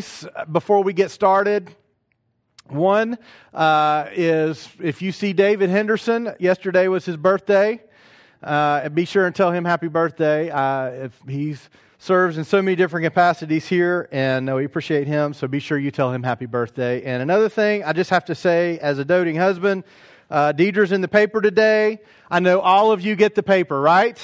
things before we get started. One uh, is if you see David Henderson, yesterday was his birthday. Uh, be sure and tell him happy birthday. Uh, if he serves in so many different capacities here, and uh, we appreciate him. So be sure you tell him happy birthday. And another thing, I just have to say, as a doting husband, uh, Deidre's in the paper today. I know all of you get the paper, right?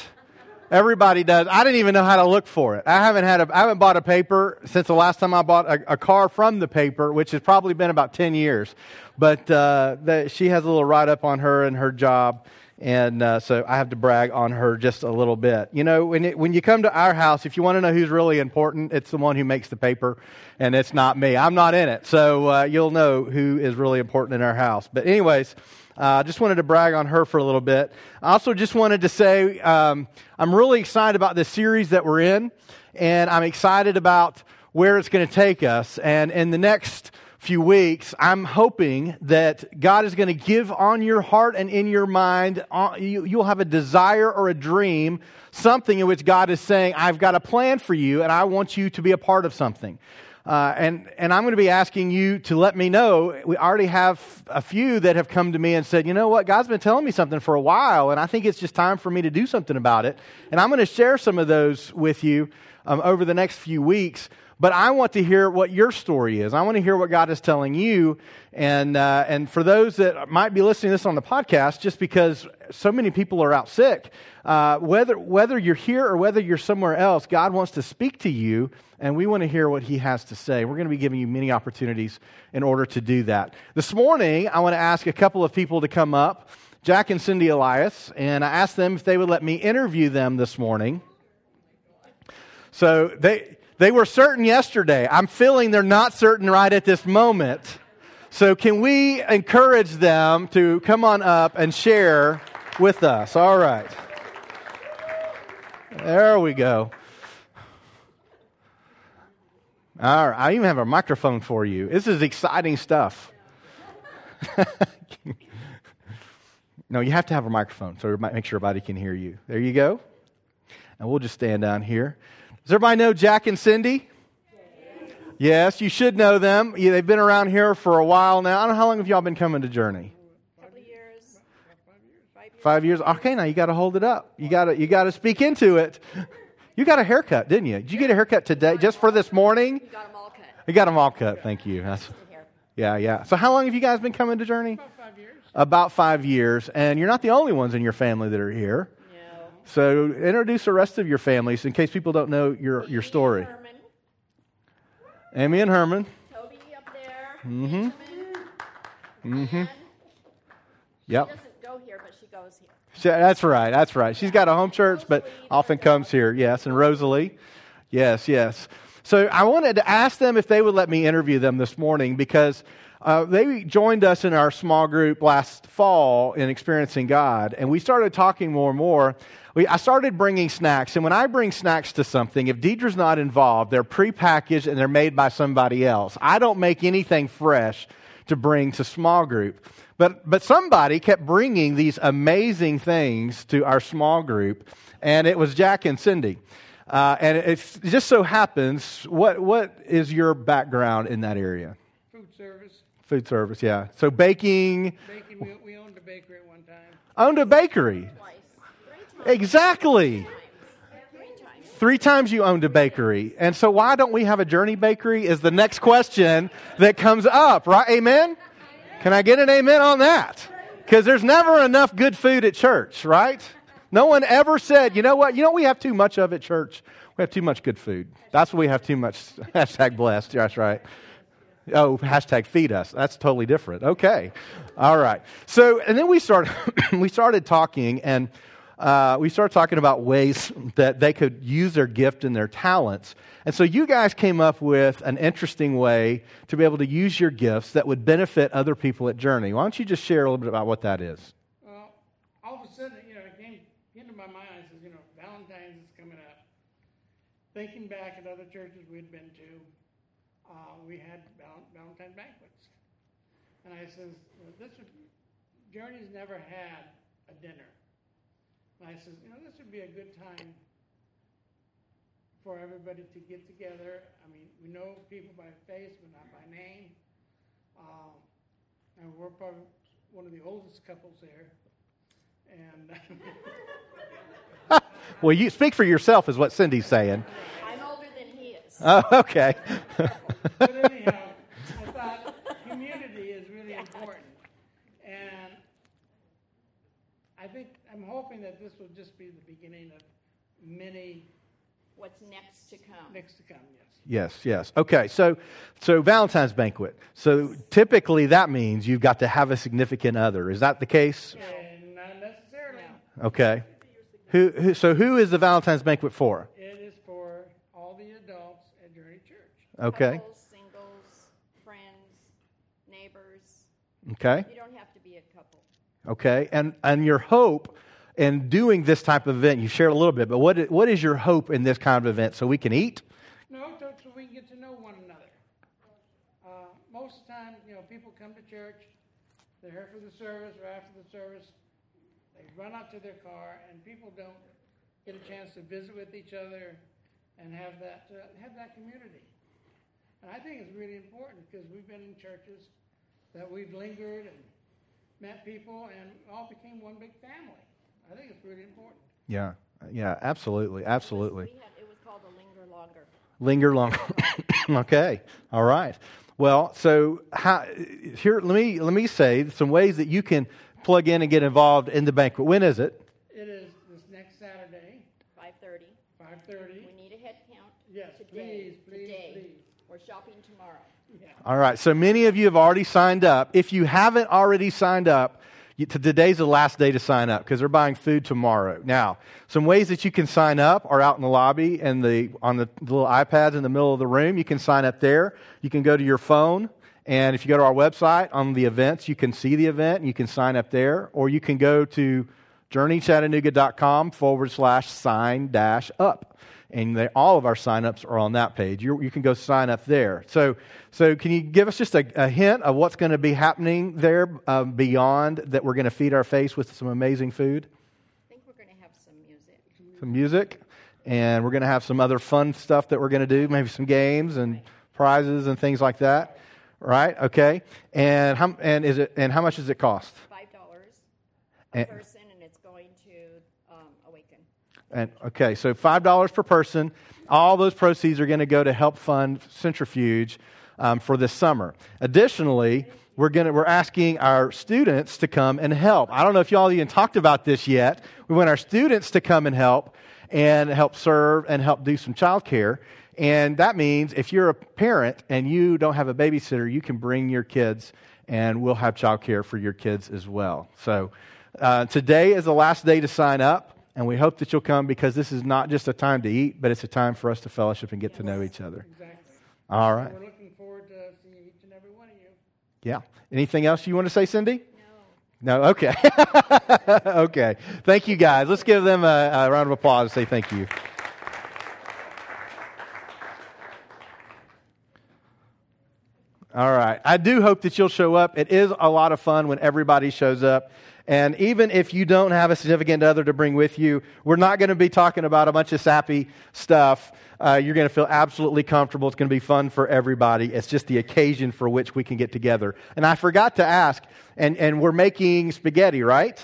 Everybody does. I didn't even know how to look for it. I haven't had a, I haven't bought a paper since the last time I bought a, a car from the paper, which has probably been about 10 years. But uh, the, she has a little write up on her and her job. And uh, so I have to brag on her just a little bit. You know, when, it, when you come to our house, if you want to know who's really important, it's the one who makes the paper, and it's not me. I'm not in it. So uh, you'll know who is really important in our house. But, anyways, I uh, just wanted to brag on her for a little bit. I also just wanted to say um, I'm really excited about this series that we're in, and I'm excited about where it's going to take us. And in the next few weeks, I'm hoping that God is going to give on your heart and in your mind, uh, you'll have a desire or a dream, something in which God is saying, I've got a plan for you, and I want you to be a part of something. Uh, and, and I'm going to be asking you to let me know. We already have a few that have come to me and said, you know what, God's been telling me something for a while, and I think it's just time for me to do something about it. And I'm going to share some of those with you um, over the next few weeks. But I want to hear what your story is. I want to hear what God is telling you. And, uh, and for those that might be listening to this on the podcast, just because so many people are out sick, uh, whether, whether you're here or whether you're somewhere else, God wants to speak to you, and we want to hear what He has to say. We're going to be giving you many opportunities in order to do that. This morning, I want to ask a couple of people to come up, Jack and Cindy Elias, and I asked them if they would let me interview them this morning. So they they were certain yesterday. I'm feeling they're not certain right at this moment. So, can we encourage them to come on up and share with us? All right. There we go. All right. I even have a microphone for you. This is exciting stuff. no, you have to have a microphone so make sure everybody can hear you. There you go. And we'll just stand down here. Does everybody know Jack and Cindy? Yes, you should know them. Yeah, They've been around here for a while now. I don't know how long have y'all been coming to Journey? Couple years. Five years. Five years. Okay, now you got to hold it up. You got to you got to speak into it. You got a haircut, didn't you? Did you get a haircut today, just for this morning? You got them all cut. You got them all cut. Thank you. That's, yeah, yeah. So, how long have you guys been coming to Journey? About five years. About five years, and you're not the only ones in your family that are here. So introduce the rest of your families in case people don't know your, your story. Amy and Herman. Toby up there. Mm-hmm. Mm-hmm. Yep. She doesn't go here, but she goes here. She, that's right. That's right. She's got a home church, but often comes here. Yes. And Rosalie. Yes, yes. So I wanted to ask them if they would let me interview them this morning because uh, they joined us in our small group last fall in Experiencing God, and we started talking more and more we, I started bringing snacks, and when I bring snacks to something, if Deidre's not involved, they're prepackaged and they're made by somebody else. I don't make anything fresh to bring to small group. But, but somebody kept bringing these amazing things to our small group, and it was Jack and Cindy. Uh, and it, just so happens, what, what is your background in that area? Food service. Yeah. So baking. Baking. We, we owned a bakery at one time. Owned a bakery. Exactly. Three times you owned a bakery. And so why don't we have a journey bakery is the next question that comes up, right? Amen? Can I get an amen on that? Because there's never enough good food at church, right? No one ever said, you know what? You know we have too much of at church? We have too much good food. That's what we have too much. Hashtag blessed. That's right. Oh, hashtag feed us. That's totally different. Okay. All right. So, and then we started, we started talking and uh, we started talking about ways that they could use their gift and their talents. And so you guys came up with an interesting way to be able to use your gifts that would benefit other people at Journey. Why don't you just share a little bit about what that is? Well, all of a sudden, you know, it came into my mind, I you know, Valentine's is coming up. Thinking back at other churches we'd been to, uh, we had Valentine banquets. And I says, well, this would, Journey's never had a dinner. And I said, you know, this would be a good time for everybody to get together. I mean, we know people by face, but not by name. Um, and we're probably one of the oldest couples there. And Well, you speak for yourself, is what Cindy's saying. I'm older than he is. Oh, okay. but anyhow, I thought community is really important. And I think, I'm hoping that this will just be the beginning of many What's next to come? next to come, yes. Yes, yes. Okay, so so Valentine's banquet. So typically that means you've got to have a significant other. Is that the case? And not necessarily. No. Okay. Who, who so who is the Valentine's banquet for? It is for all the adults at Journey Church. Okay. Couples, singles, friends, neighbors. Okay. You don't have to be a couple. Okay. And and your hope in doing this type of event, you shared a little bit, but what is, what is your hope in this kind of event so we can eat? No, so, so we can get to know one another. Uh, most of the time, you know, people come to church, they're here for the service or after the service, they run out to their car, and people don't get a chance to visit with each other and have that uh, have that community. And I think it's really important because we've been in churches that we've lingered and met people and all became one big family. I think it's really important. Yeah. Yeah, absolutely. Absolutely. We had, it was called a linger longer. linger longer. okay, all right. Well, so how, here, let me let me say some ways that you can plug in and get involved in the banquet. When is it? It is this next Saturday, 5:30. 5:30. We need a head count. Yes, today. please, please, today. please. We're shopping tomorrow. Yeah. All right. So many of you have already signed up. If you haven't already signed up, you, today's the last day to sign up because they're buying food tomorrow. Now, some ways that you can sign up are out in the lobby and the on the little iPads in the middle of the room. You can sign up there. You can go to your phone. And if you go to our website on the events, you can see the event and you can sign up there. Or you can go to journeychattanooga.com forward slash sign dash up. And they, all of our signups are on that page. you you can go sign up there. So, so can you give us just a, a hint of what's going to be happening there um, beyond that we're going to feed our face with some amazing food, I think we're going to have some music. some music, and we're going to have some other fun stuff that we're going to do, maybe some games and prizes and things like that. Right? Okay. And how, and is it and how much does it cost? Five dollars a And- person, and it's going to um, Awaken. And okay, so five dollars per person. All those proceeds are going to go to help fund Centrifuge um, for this summer. Additionally, we're to we're asking our students to come and help. I don't know if y'all even talked about this yet. We want our students to come and help and help serve and help do some childcare. And that means if you're a parent and you don't have a babysitter, you can bring your kids, and we'll have childcare for your kids as well. So uh, today is the last day to sign up. And we hope that you'll come because this is not just a time to eat, but it's a time for us to fellowship and get to know each other. Exactly. All right. We're looking forward to seeing each and every one of you. Yeah. Anything else you want to say, Cindy? No. No? Okay. okay. Thank you, guys. Let's give them a, a round of applause and say thank you. All right. I do hope that you'll show up. It is a lot of fun when everybody shows up. And even if you don't have a significant other to bring with you, we're not going to be talking about a bunch of sappy stuff. Uh, you're going to feel absolutely comfortable. It's going to be fun for everybody. It's just the occasion for which we can get together. And I forgot to ask, and, and we're making spaghetti, right?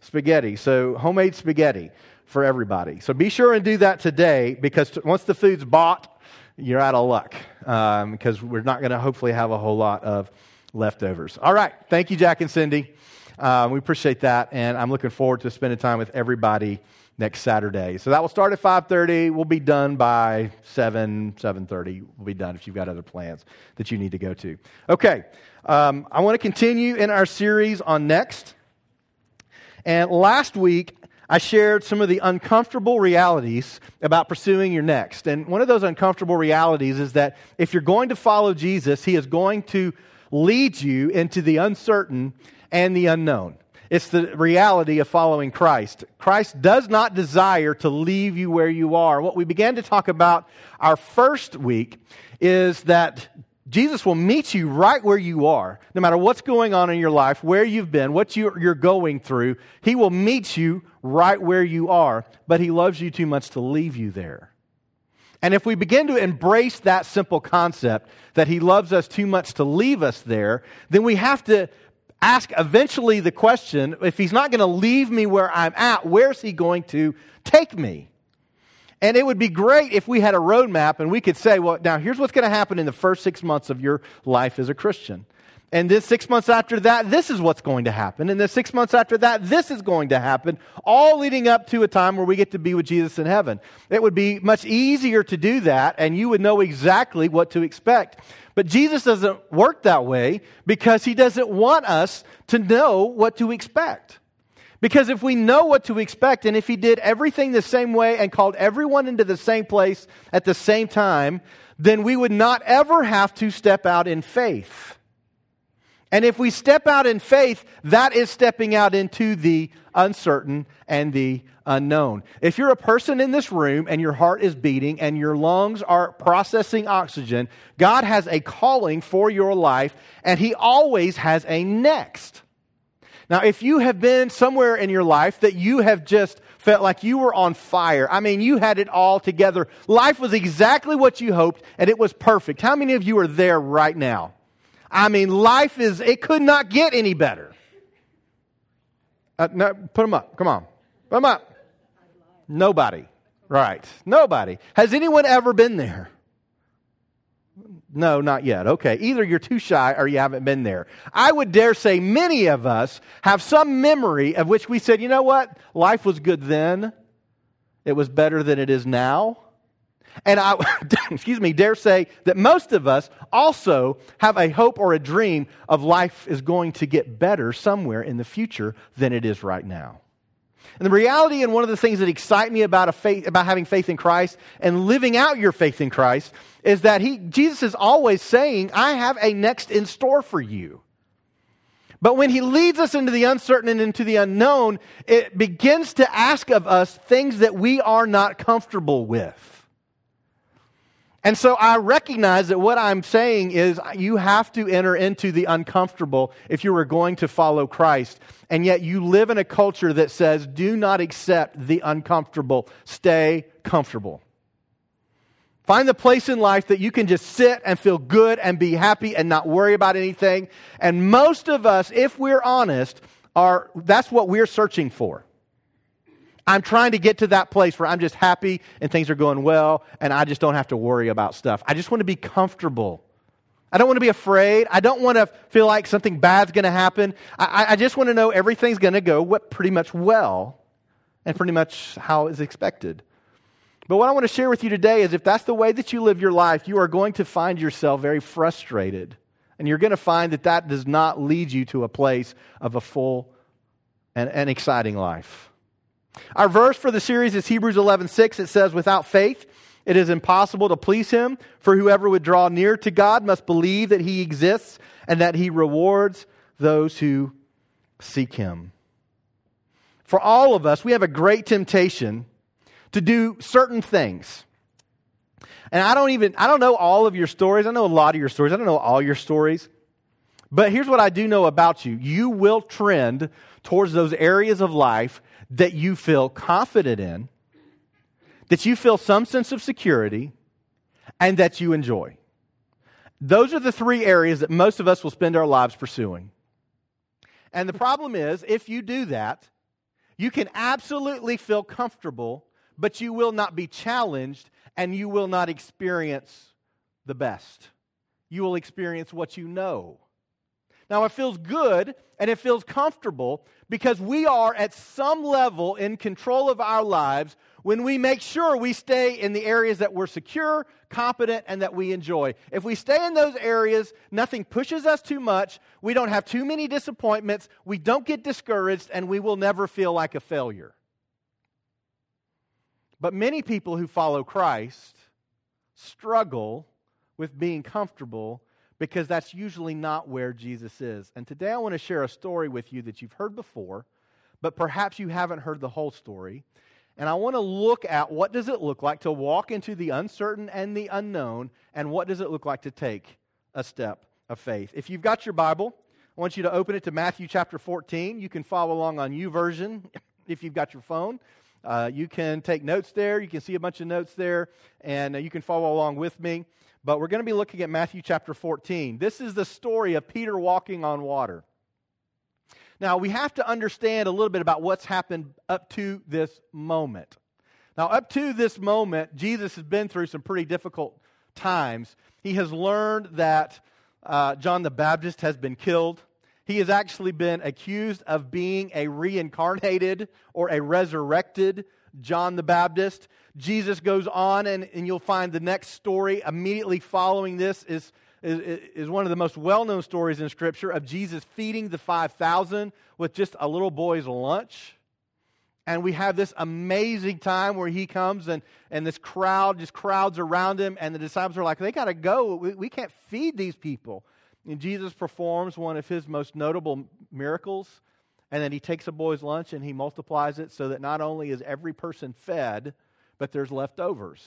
Spaghetti. So homemade spaghetti for everybody. So be sure and do that today because t- once the food's bought, you're out of luck um, because we're not going to hopefully have a whole lot of leftovers. All right. Thank you, Jack and Cindy. Um, we appreciate that, and I'm looking forward to spending time with everybody next Saturday. So that will start at 5:30. We'll be done by 7, 7:30. We'll be done if you've got other plans that you need to go to. Okay. Um, I want to continue in our series on next. And last week, I shared some of the uncomfortable realities about pursuing your next. And one of those uncomfortable realities is that if you're going to follow Jesus, he is going to lead you into the uncertain and the unknown. It's the reality of following Christ. Christ does not desire to leave you where you are. What we began to talk about our first week is that Jesus will meet you right where you are, no matter what's going on in your life, where you've been, what you're going through. He will meet you right where you are, but He loves you too much to leave you there. And if we begin to embrace that simple concept that He loves us too much to leave us there, then we have to ask eventually the question if He's not going to leave me where I'm at, where's He going to take me? And it would be great if we had a roadmap and we could say, well, now here's what's going to happen in the first six months of your life as a Christian. And then six months after that, this is what's going to happen. And then six months after that, this is going to happen, all leading up to a time where we get to be with Jesus in heaven. It would be much easier to do that, and you would know exactly what to expect. But Jesus doesn't work that way because he doesn't want us to know what to expect. Because if we know what to expect, and if he did everything the same way and called everyone into the same place at the same time, then we would not ever have to step out in faith. And if we step out in faith, that is stepping out into the uncertain and the unknown. If you're a person in this room and your heart is beating and your lungs are processing oxygen, God has a calling for your life and He always has a next. Now, if you have been somewhere in your life that you have just felt like you were on fire, I mean, you had it all together, life was exactly what you hoped and it was perfect. How many of you are there right now? I mean, life is, it could not get any better. Uh, no, put them up. Come on. Put them up. Nobody. Right. Nobody. Has anyone ever been there? No, not yet. Okay. Either you're too shy or you haven't been there. I would dare say many of us have some memory of which we said, you know what? Life was good then. It was better than it is now. And I, excuse me, dare say that most of us also have a hope or a dream of life is going to get better somewhere in the future than it is right now. And the reality, and one of the things that excite me about, a faith, about having faith in Christ and living out your faith in Christ is that he, Jesus is always saying, I have a next in store for you. But when he leads us into the uncertain and into the unknown, it begins to ask of us things that we are not comfortable with. And so I recognize that what I'm saying is you have to enter into the uncomfortable if you are going to follow Christ. And yet you live in a culture that says, do not accept the uncomfortable, stay comfortable. Find the place in life that you can just sit and feel good and be happy and not worry about anything. And most of us, if we're honest, are that's what we're searching for. I'm trying to get to that place where I'm just happy and things are going well and I just don't have to worry about stuff. I just want to be comfortable. I don't want to be afraid. I don't want to feel like something bad's going to happen. I, I just want to know everything's going to go pretty much well and pretty much how is expected. But what I want to share with you today is if that's the way that you live your life, you are going to find yourself very frustrated. And you're going to find that that does not lead you to a place of a full and, and exciting life. Our verse for the series is Hebrews 11:6. It says, "Without faith, it is impossible to please him, for whoever would draw near to God must believe that he exists and that he rewards those who seek him." For all of us, we have a great temptation to do certain things. And I don't even I don't know all of your stories. I know a lot of your stories. I don't know all your stories. But here's what I do know about you. You will trend towards those areas of life that you feel confident in, that you feel some sense of security, and that you enjoy. Those are the three areas that most of us will spend our lives pursuing. And the problem is, if you do that, you can absolutely feel comfortable, but you will not be challenged and you will not experience the best. You will experience what you know. Now, it feels good and it feels comfortable because we are at some level in control of our lives when we make sure we stay in the areas that we're secure, competent, and that we enjoy. If we stay in those areas, nothing pushes us too much, we don't have too many disappointments, we don't get discouraged, and we will never feel like a failure. But many people who follow Christ struggle with being comfortable because that's usually not where Jesus is. And today I want to share a story with you that you've heard before, but perhaps you haven't heard the whole story. And I want to look at what does it look like to walk into the uncertain and the unknown and what does it look like to take a step of faith. If you've got your Bible, I want you to open it to Matthew chapter 14. You can follow along on YouVersion if you've got your phone. Uh, you can take notes there. You can see a bunch of notes there, and uh, you can follow along with me. But we're going to be looking at Matthew chapter 14. This is the story of Peter walking on water. Now, we have to understand a little bit about what's happened up to this moment. Now, up to this moment, Jesus has been through some pretty difficult times. He has learned that uh, John the Baptist has been killed. He has actually been accused of being a reincarnated or a resurrected John the Baptist. Jesus goes on, and, and you'll find the next story immediately following this is, is, is one of the most well known stories in Scripture of Jesus feeding the 5,000 with just a little boy's lunch. And we have this amazing time where he comes and, and this crowd just crowds around him, and the disciples are like, they got to go. We, we can't feed these people. And Jesus performs one of his most notable miracles and then he takes a boy's lunch and he multiplies it so that not only is every person fed, but there's leftovers.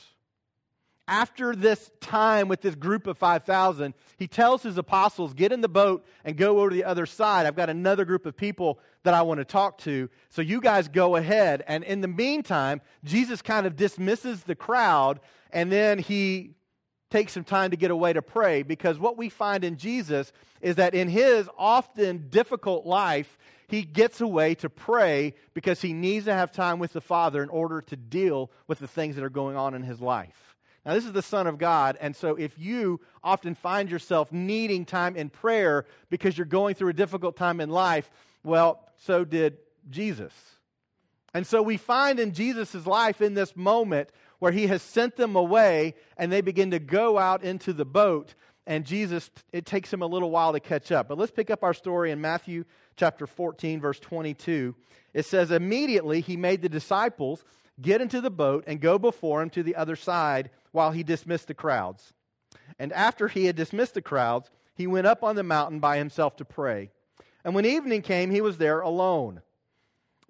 After this time with this group of 5,000, he tells his apostles, Get in the boat and go over to the other side. I've got another group of people that I want to talk to. So you guys go ahead. And in the meantime, Jesus kind of dismisses the crowd and then he takes some time to get away to pray because what we find in Jesus is that in his often difficult life, he gets away to pray because he needs to have time with the Father in order to deal with the things that are going on in his life. Now, this is the Son of God, and so if you often find yourself needing time in prayer because you're going through a difficult time in life, well, so did Jesus. And so we find in Jesus' life in this moment where he has sent them away and they begin to go out into the boat and Jesus, it takes him a little while to catch up. But let's pick up our story in Matthew chapter 14, verse 22. It says, Immediately he made the disciples get into the boat and go before him to the other side while he dismissed the crowds. And after he had dismissed the crowds, he went up on the mountain by himself to pray. And when evening came, he was there alone.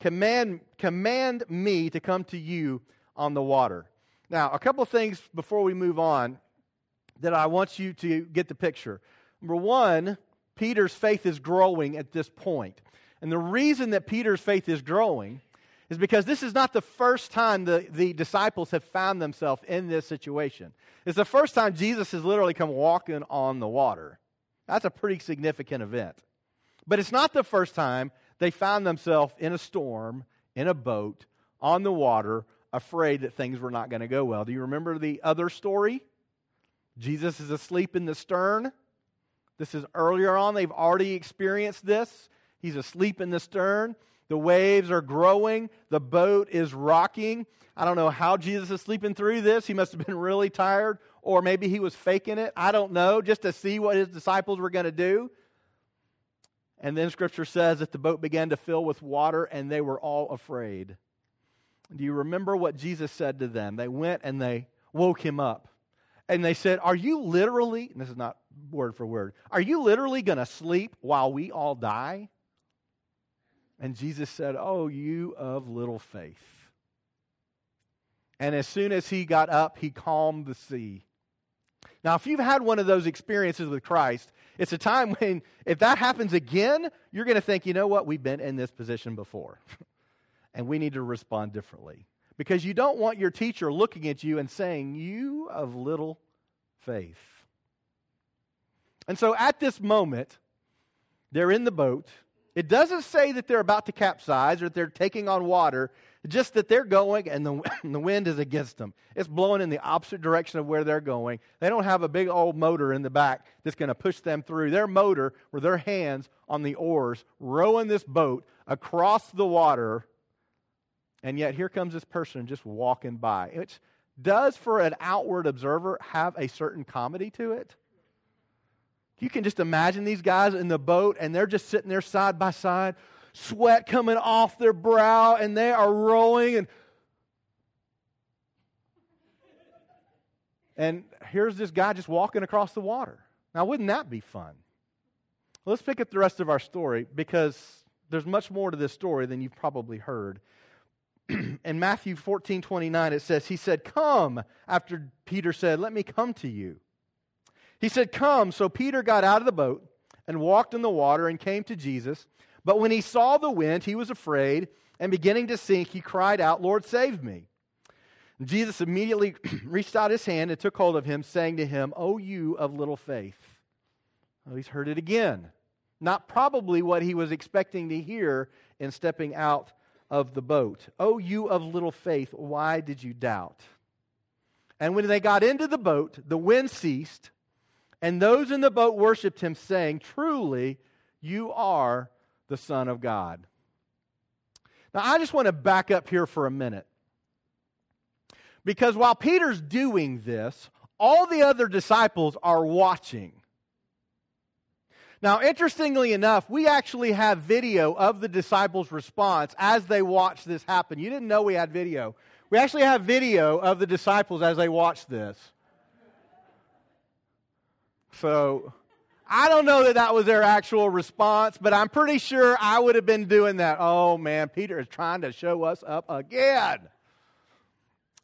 command, command me to come to you on the water. Now, a couple things before we move on that I want you to get the picture. Number one, Peter's faith is growing at this point. And the reason that Peter's faith is growing is because this is not the first time the, the disciples have found themselves in this situation. It's the first time Jesus has literally come walking on the water. That's a pretty significant event. But it's not the first time they found themselves in a storm, in a boat, on the water, afraid that things were not going to go well. Do you remember the other story? Jesus is asleep in the stern. This is earlier on. They've already experienced this. He's asleep in the stern. The waves are growing. The boat is rocking. I don't know how Jesus is sleeping through this. He must have been really tired, or maybe he was faking it. I don't know, just to see what his disciples were going to do. And then scripture says that the boat began to fill with water and they were all afraid. Do you remember what Jesus said to them? They went and they woke him up. And they said, Are you literally, this is not word for word, are you literally going to sleep while we all die? And Jesus said, Oh, you of little faith. And as soon as he got up, he calmed the sea. Now, if you've had one of those experiences with Christ, it's a time when, if that happens again, you're going to think, you know what, we've been in this position before. and we need to respond differently. Because you don't want your teacher looking at you and saying, You of little faith. And so at this moment, they're in the boat. It doesn't say that they're about to capsize or that they're taking on water, just that they're going and the, the wind is against them. It's blowing in the opposite direction of where they're going. They don't have a big old motor in the back that's going to push them through. Their motor were their hands on the oars, rowing this boat across the water. And yet here comes this person just walking by, which does, for an outward observer, have a certain comedy to it. You can just imagine these guys in the boat and they're just sitting there side by side, sweat coming off their brow, and they are rowing. And And here's this guy just walking across the water. Now, wouldn't that be fun? Let's pick up the rest of our story because there's much more to this story than you've probably heard. In Matthew 14 29, it says, He said, Come, after Peter said, Let me come to you. He said, Come. So Peter got out of the boat and walked in the water and came to Jesus. But when he saw the wind, he was afraid, and beginning to sink, he cried out, Lord, save me. And Jesus immediately reached out his hand and took hold of him, saying to him, O you of little faith. Well, he's heard it again. Not probably what he was expecting to hear in stepping out of the boat. O you of little faith, why did you doubt? And when they got into the boat, the wind ceased, and those in the boat worshiped him, saying, Truly, you are the Son of God. Now, I just want to back up here for a minute. Because while Peter's doing this, all the other disciples are watching. Now, interestingly enough, we actually have video of the disciples' response as they watch this happen. You didn't know we had video. We actually have video of the disciples as they watch this. So, I don't know that that was their actual response, but I'm pretty sure I would have been doing that. Oh man, Peter is trying to show us up again.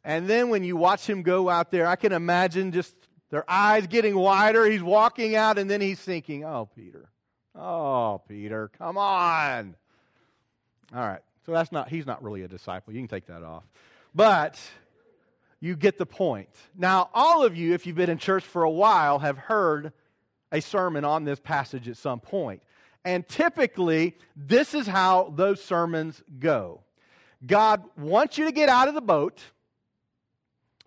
And then when you watch him go out there, I can imagine just their eyes getting wider. He's walking out and then he's thinking, Oh, Peter. Oh, Peter, come on. All right. So that's not, he's not really a disciple. You can take that off. But you get the point. Now, all of you, if you've been in church for a while, have heard a sermon on this passage at some point. And typically, this is how those sermons go God wants you to get out of the boat,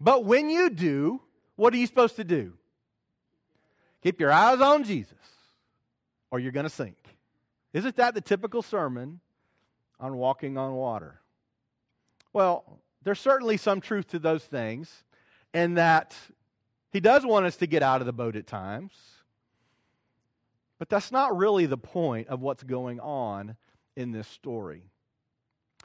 but when you do, what are you supposed to do? Keep your eyes on Jesus, or you're going to sink. Isn't that the typical sermon on walking on water? Well, there's certainly some truth to those things, and that he does want us to get out of the boat at times. But that's not really the point of what's going on in this story.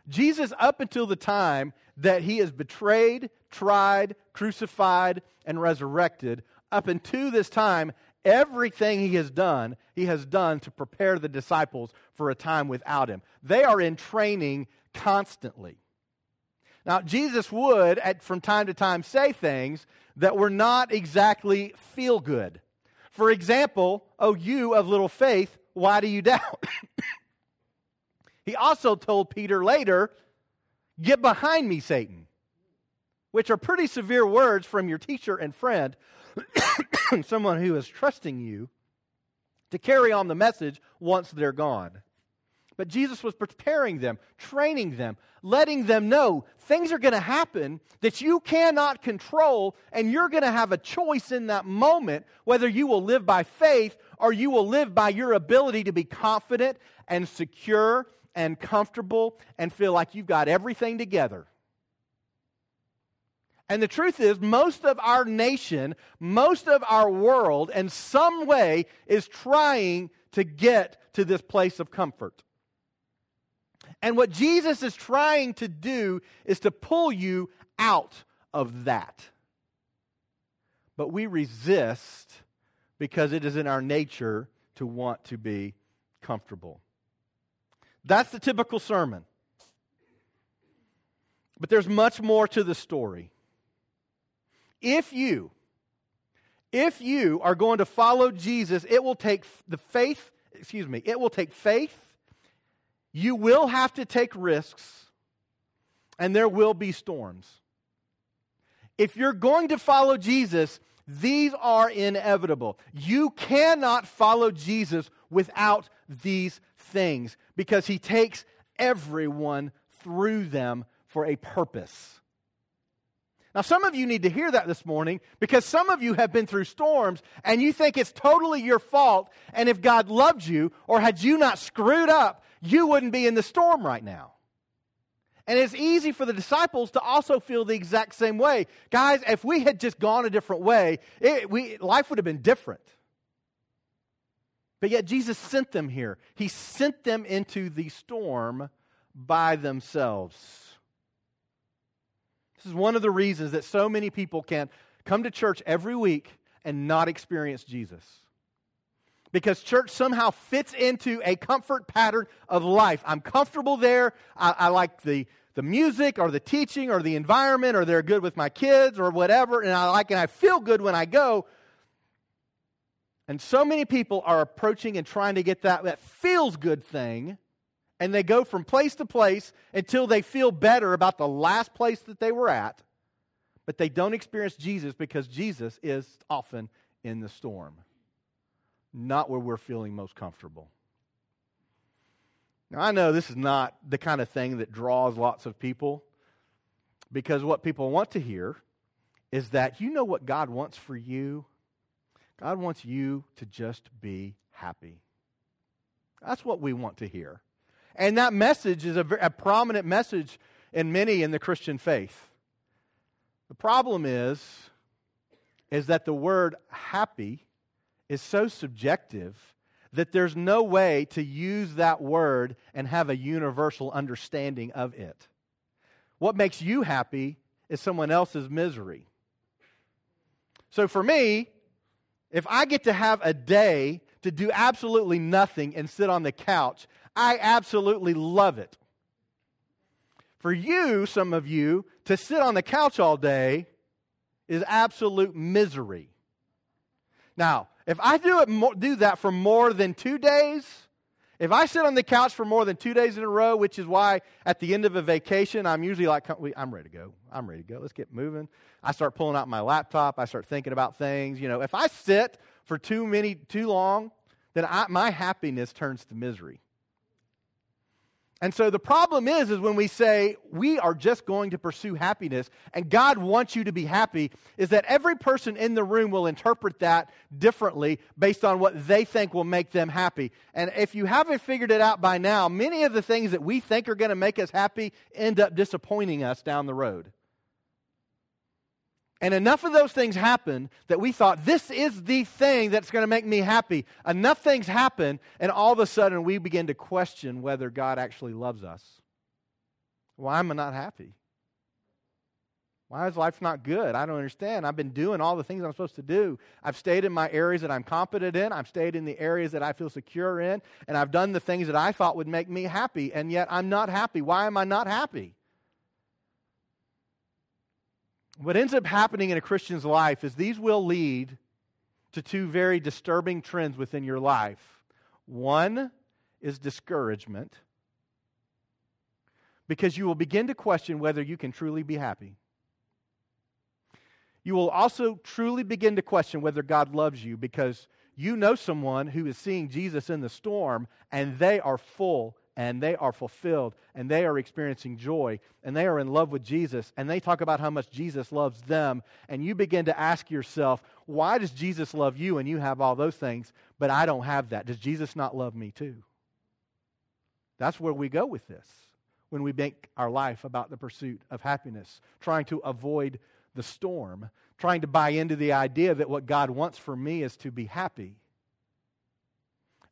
Jesus, up until the time that he is betrayed, tried, crucified, and resurrected, up until this time, everything he has done, he has done to prepare the disciples for a time without him. They are in training constantly. Now, Jesus would, at, from time to time, say things that were not exactly feel good. For example, oh, you of little faith, why do you doubt? he also told Peter later, Get behind me, Satan, which are pretty severe words from your teacher and friend, someone who is trusting you to carry on the message once they're gone. But Jesus was preparing them, training them, letting them know things are going to happen that you cannot control, and you're going to have a choice in that moment whether you will live by faith or you will live by your ability to be confident and secure and comfortable and feel like you've got everything together. And the truth is, most of our nation, most of our world, in some way, is trying to get to this place of comfort. And what Jesus is trying to do is to pull you out of that. But we resist because it is in our nature to want to be comfortable. That's the typical sermon. But there's much more to the story. If you if you are going to follow Jesus, it will take the faith, excuse me, it will take faith you will have to take risks, and there will be storms. If you're going to follow Jesus, these are inevitable. You cannot follow Jesus without these things because he takes everyone through them for a purpose. Now, some of you need to hear that this morning because some of you have been through storms and you think it's totally your fault. And if God loved you or had you not screwed up, you wouldn't be in the storm right now. And it's easy for the disciples to also feel the exact same way. Guys, if we had just gone a different way, it, we, life would have been different. But yet Jesus sent them here. He sent them into the storm by themselves. This is one of the reasons that so many people can, come to church every week and not experience Jesus. Because church somehow fits into a comfort pattern of life. I'm comfortable there. I, I like the, the music or the teaching or the environment or they're good with my kids or whatever, and I like and I feel good when I go. And so many people are approaching and trying to get that, that feels good thing, and they go from place to place until they feel better about the last place that they were at, but they don't experience Jesus because Jesus is often in the storm, not where we're feeling most comfortable. Now, I know this is not the kind of thing that draws lots of people because what people want to hear is that you know what God wants for you? God wants you to just be happy. That's what we want to hear. And that message is a, a prominent message in many in the Christian faith. The problem is, is that the word happy is so subjective that there's no way to use that word and have a universal understanding of it. What makes you happy is someone else's misery. So for me, if I get to have a day to do absolutely nothing and sit on the couch, I absolutely love it. For you, some of you, to sit on the couch all day is absolute misery. Now, if I do it more, do that for more than 2 days, if I sit on the couch for more than 2 days in a row, which is why at the end of a vacation I'm usually like I'm ready to go. I'm ready to go. Let's get moving. I start pulling out my laptop, I start thinking about things, you know, if I sit for too many too long, then I, my happiness turns to misery. And so the problem is, is when we say we are just going to pursue happiness and God wants you to be happy, is that every person in the room will interpret that differently based on what they think will make them happy. And if you haven't figured it out by now, many of the things that we think are going to make us happy end up disappointing us down the road. And enough of those things happen that we thought, this is the thing that's going to make me happy. Enough things happen, and all of a sudden we begin to question whether God actually loves us. Why am I not happy? Why is life not good? I don't understand. I've been doing all the things I'm supposed to do. I've stayed in my areas that I'm competent in. I've stayed in the areas that I feel secure in. And I've done the things that I thought would make me happy. And yet I'm not happy. Why am I not happy? What ends up happening in a Christian's life is these will lead to two very disturbing trends within your life. One is discouragement, because you will begin to question whether you can truly be happy. You will also truly begin to question whether God loves you because you know someone who is seeing Jesus in the storm and they are full and they are fulfilled and they are experiencing joy and they are in love with Jesus and they talk about how much Jesus loves them and you begin to ask yourself, why does Jesus love you and you have all those things, but I don't have that? Does Jesus not love me too? That's where we go with this when we make our life about the pursuit of happiness, trying to avoid the storm, trying to buy into the idea that what God wants for me is to be happy.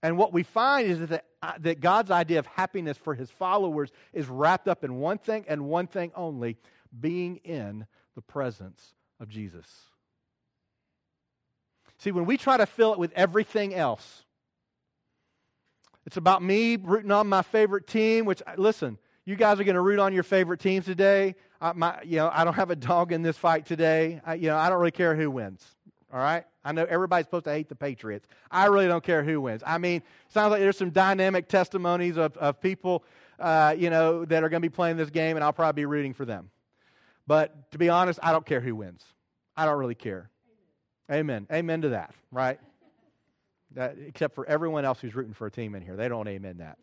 And what we find is that, that God's idea of happiness for his followers is wrapped up in one thing and one thing only being in the presence of Jesus. See, when we try to fill it with everything else, it's about me rooting on my favorite team, which, listen, you guys are going to root on your favorite teams today. I, my, you know, I don't have a dog in this fight today. I, you know, I don't really care who wins. All right? I know everybody's supposed to hate the Patriots. I really don't care who wins. I mean, sounds like there's some dynamic testimonies of, of people, uh, you know, that are going to be playing this game, and I'll probably be rooting for them. But to be honest, I don't care who wins. I don't really care. Amen. Amen, to that, right? That, except for everyone else who's rooting for a team in here. They don't amen that.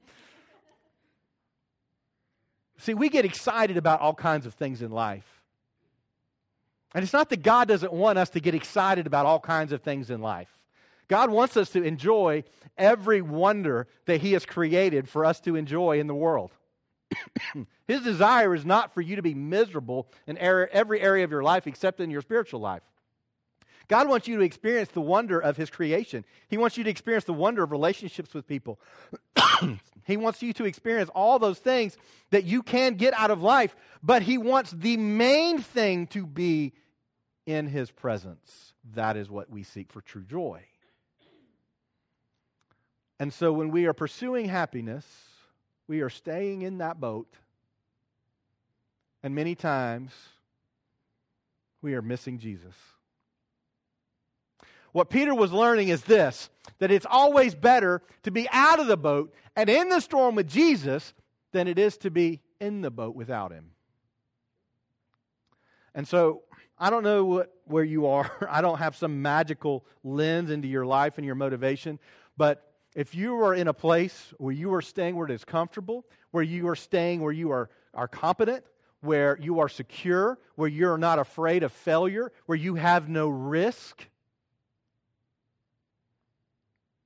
See, we get excited about all kinds of things in life. And it's not that God doesn't want us to get excited about all kinds of things in life. God wants us to enjoy every wonder that He has created for us to enjoy in the world. His desire is not for you to be miserable in every area of your life except in your spiritual life. God wants you to experience the wonder of His creation. He wants you to experience the wonder of relationships with people. he wants you to experience all those things that you can get out of life, but He wants the main thing to be in his presence. That is what we seek for true joy. And so when we are pursuing happiness, we are staying in that boat. And many times, we are missing Jesus. What Peter was learning is this that it's always better to be out of the boat and in the storm with Jesus than it is to be in the boat without him. And so I don't know what, where you are. I don't have some magical lens into your life and your motivation. But if you are in a place where you are staying where it is comfortable, where you are staying where you are, are competent, where you are secure, where you're not afraid of failure, where you have no risk,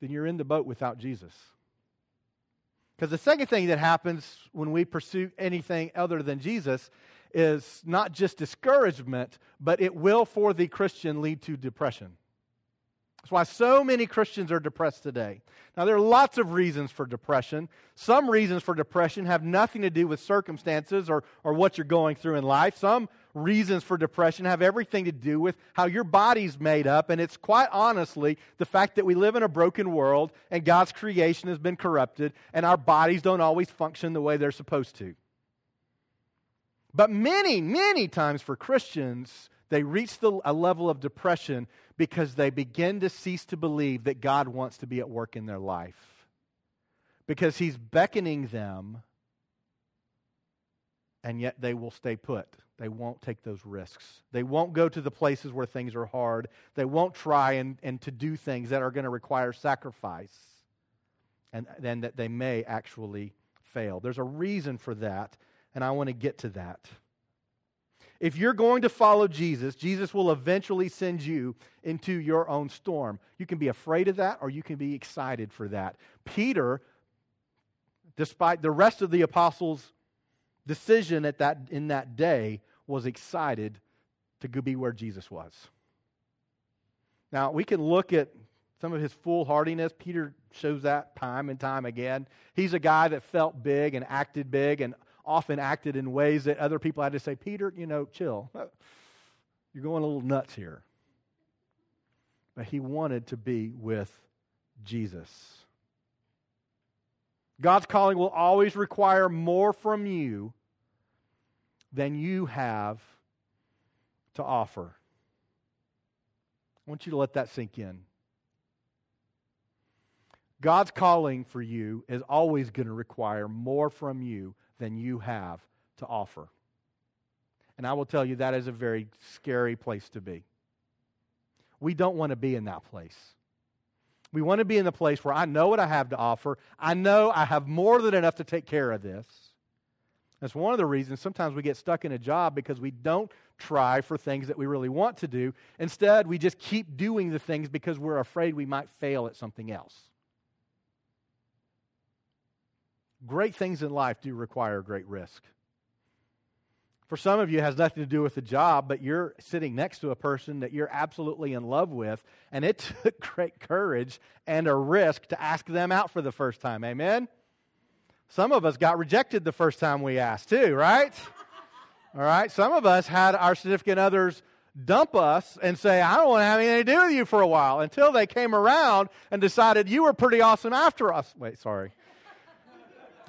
then you're in the boat without Jesus. Because the second thing that happens when we pursue anything other than Jesus is not just discouragement, but it will, for the Christian, lead to depression. That's why so many Christians are depressed today. Now, there are lots of reasons for depression. Some reasons for depression have nothing to do with circumstances or, or what you're going through in life. Some reasons for depression have everything to do with how your body's made up. And it's quite honestly the fact that we live in a broken world and God's creation has been corrupted and our bodies don't always function the way they're supposed to. But many, many times for Christians, they reach the, a level of depression because they begin to cease to believe that God wants to be at work in their life. Because He's beckoning them, and yet they will stay put. They won't take those risks. They won't go to the places where things are hard. They won't try and, and to do things that are going to require sacrifice. And then that they may actually fail. There's a reason for that, and I want to get to that. If you're going to follow Jesus, Jesus will eventually send you into your own storm. You can be afraid of that or you can be excited for that. Peter, despite the rest of the apostles' decision at that, in that day, was excited to be where Jesus was. Now, we can look at some of his foolhardiness. Peter shows that time and time again. He's a guy that felt big and acted big and often acted in ways that other people had to say, Peter, you know, chill. Uh, you're going a little nuts here. But he wanted to be with Jesus. God's calling will always require more from you than you have to offer. I want you to let that sink in. God's calling for you is always going to require more from you than you have to offer. And I will tell you, that is a very scary place to be. We don't want to be in that place. We want to be in the place where I know what I have to offer. I know I have more than enough to take care of this. That's one of the reasons sometimes we get stuck in a job because we don't try for things that we really want to do. Instead, we just keep doing the things because we're afraid we might fail at something else. Great things in life do require great risk. For some of you, it has nothing to do with the job, but you're sitting next to a person that you're absolutely in love with, and it took great courage and a risk to ask them out for the first time. Amen? Some of us got rejected the first time we asked, too, right? All right? Some of us had our significant others dump us and say, I don't want to have anything to do with you for a while until they came around and decided you were pretty awesome after us. Wait, sorry.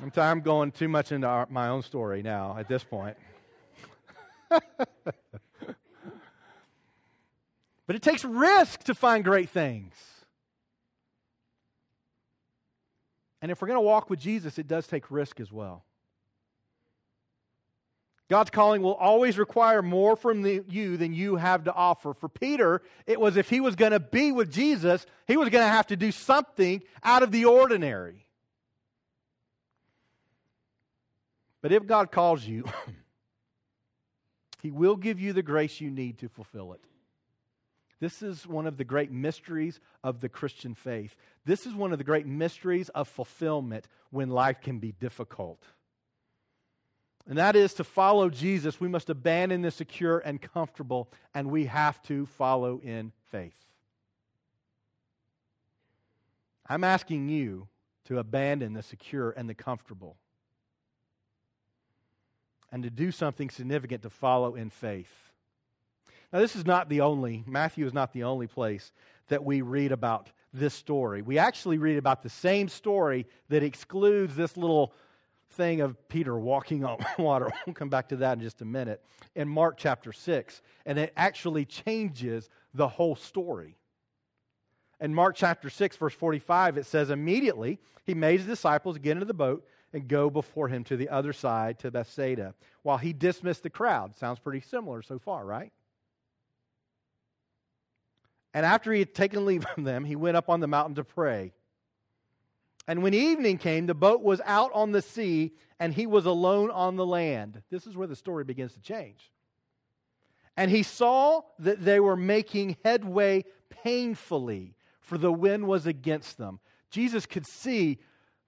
I'm going too much into our, my own story now at this point. but it takes risk to find great things. And if we're going to walk with Jesus, it does take risk as well. God's calling will always require more from the, you than you have to offer. For Peter, it was if he was going to be with Jesus, he was going to have to do something out of the ordinary. But if God calls you, He will give you the grace you need to fulfill it. This is one of the great mysteries of the Christian faith. This is one of the great mysteries of fulfillment when life can be difficult. And that is to follow Jesus, we must abandon the secure and comfortable, and we have to follow in faith. I'm asking you to abandon the secure and the comfortable and to do something significant to follow in faith. Now, this is not the only, Matthew is not the only place that we read about this story. We actually read about the same story that excludes this little thing of Peter walking on water. We'll come back to that in just a minute. In Mark chapter 6. And it actually changes the whole story. In Mark chapter 6, verse 45, it says, Immediately he made his disciples get into the boat and go before him to the other side, to Bethsaida, while he dismissed the crowd. Sounds pretty similar so far, right? And after he had taken leave of them, he went up on the mountain to pray. And when evening came, the boat was out on the sea, and he was alone on the land. This is where the story begins to change. And he saw that they were making headway painfully, for the wind was against them. Jesus could see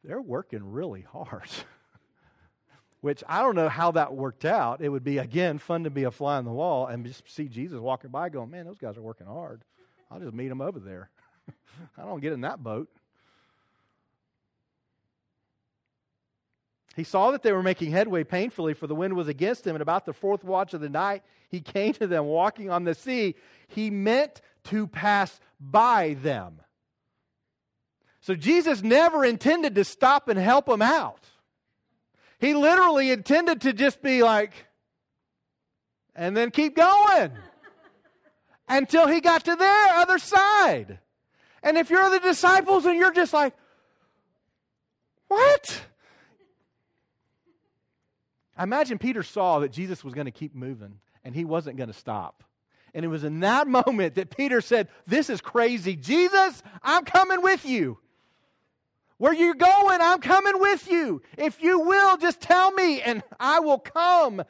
they're working really hard. Which I don't know how that worked out. It would be, again, fun to be a fly on the wall and just see Jesus walking by going, man, those guys are working hard. I'll just meet them over there. I don't get in that boat. He saw that they were making headway painfully, for the wind was against him. And about the fourth watch of the night, he came to them walking on the sea. He meant to pass by them. So Jesus never intended to stop and help him out. He literally intended to just be like, and then keep going until he got to their other side. And if you're the disciples and you're just like, what? I imagine Peter saw that Jesus was going to keep moving and he wasn't going to stop. And it was in that moment that Peter said, This is crazy. Jesus, I'm coming with you. Where you're going, I'm coming with you. If you will, just tell me, and I will come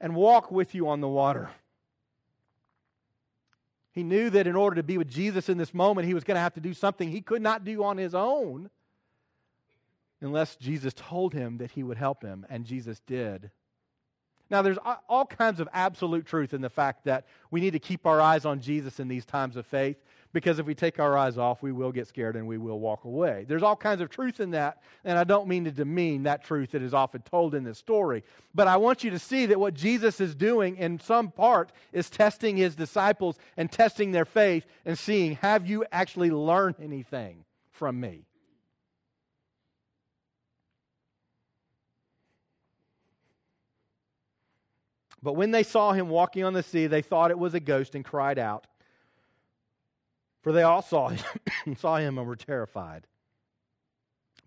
and walk with you on the water. He knew that in order to be with Jesus in this moment, he was going to have to do something he could not do on his own unless Jesus told him that he would help him, and Jesus did. Now, there's all kinds of absolute truth in the fact that we need to keep our eyes on Jesus in these times of faith, because if we take our eyes off, we will get scared and we will walk away. There's all kinds of truth in that, and I don't mean to demean that truth that is often told in this story. But I want you to see that what Jesus is doing, in some part, is testing his disciples and testing their faith and seeing, have you actually learned anything from me? But when they saw him walking on the sea, they thought it was a ghost and cried out. For they all saw him, saw him and were terrified.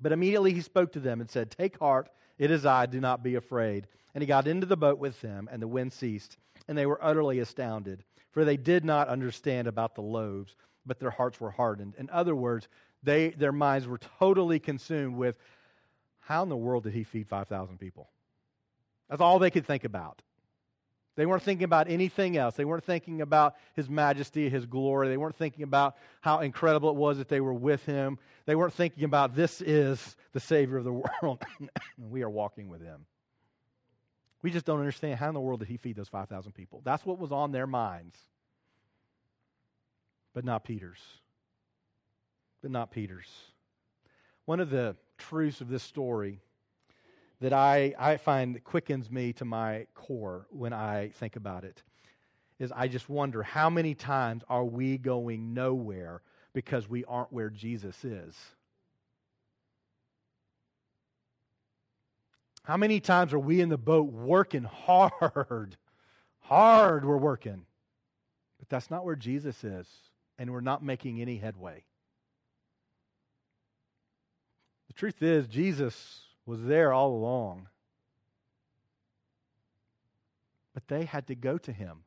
But immediately he spoke to them and said, Take heart, it is I, do not be afraid. And he got into the boat with them, and the wind ceased, and they were utterly astounded, for they did not understand about the loaves, but their hearts were hardened. In other words, they, their minds were totally consumed with how in the world did he feed 5,000 people? That's all they could think about. They weren't thinking about anything else. They weren't thinking about his majesty, his glory. They weren't thinking about how incredible it was that they were with him. They weren't thinking about this is the Savior of the world, we are walking with him. We just don't understand how in the world did he feed those 5,000 people. That's what was on their minds, but not Peter's. But not Peter's. One of the truths of this story that I, I find quickens me to my core when I think about it is I just wonder how many times are we going nowhere because we aren't where Jesus is? How many times are we in the boat working hard? Hard, we're working. But that's not where Jesus is, and we're not making any headway. The truth is, Jesus was there all along. But they had to go to him.